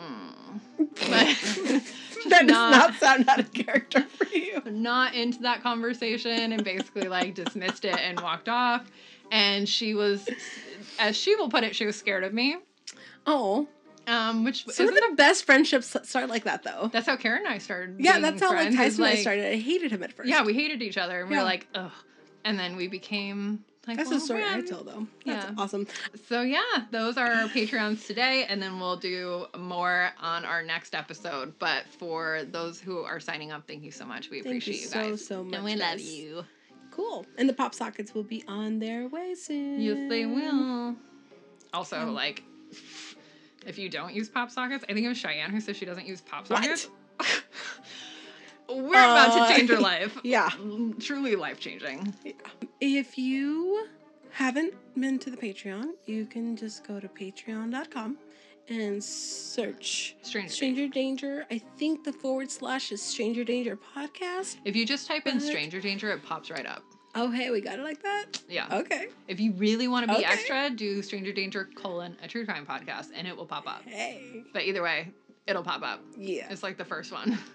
mm. That does not- sound out of character for you. not into that conversation and basically like dismissed it and walked off. And she was, as she will put it, she was scared of me. Oh, Um, which of isn't the best friendships start like that, though. that's how Karen and I started. Yeah, that's how like Tyson and I started. I hated him at first. Yeah, we hated each other, and we Yeah. were like, ugh. And then we became Like, That's well, a story I tell though. That's Yeah. awesome. So yeah, those are our Patreons today, and then we'll do more on our next episode. But for those who are signing up, thank you so much. We Thank appreciate you, so, guys. so much, And we love you. Cool. And the pop sockets will be on their way soon. Yes, they will. Also, Um, like, if you don't use pop sockets, I think it was Cheyenne who says she doesn't use pop What? We're about Uh, to change her life. Yeah. Truly life changing. If you haven't been to the Patreon, you can just go to patreon.com and search Stranger. Stranger Danger. I think the forward slash is Stranger Danger Podcast. If you just type in Stranger Danger, it pops right up. Oh, hey, we got it like that? Yeah. Okay. If you really want to be Okay. extra, do Stranger Danger colon a true crime podcast, and it will pop up. Hey. But either way, it'll pop up. Yeah. It's like the first one.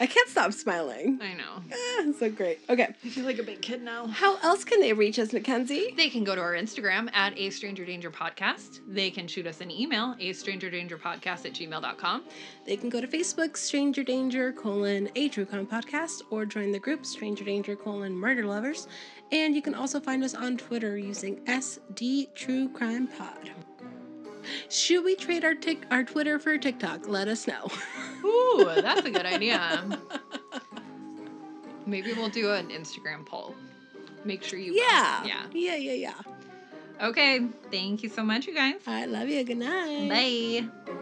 I can't stop smiling. I know. Ah, so great. Okay. I feel like a big kid now. How else can they reach us, Mackenzie? They can go to our Instagram at a stranger danger podcast. They can shoot us an email, a stranger danger podcast at gmail.com. They can go to Facebook, Stranger Danger, colon, a true crime podcast, or join the group, Stranger Danger, colon, murder lovers. And you can also find us on Twitter using SD True Crime Pod. Should we trade our tic- our Twitter for TikTok? Let us know. Ooh, that's a good idea. Maybe we'll do an Instagram poll. Make sure you. vote. yeah. Yeah. Yeah, yeah, yeah. Okay. Thank you so much, you guys. I love you. Good night. Bye.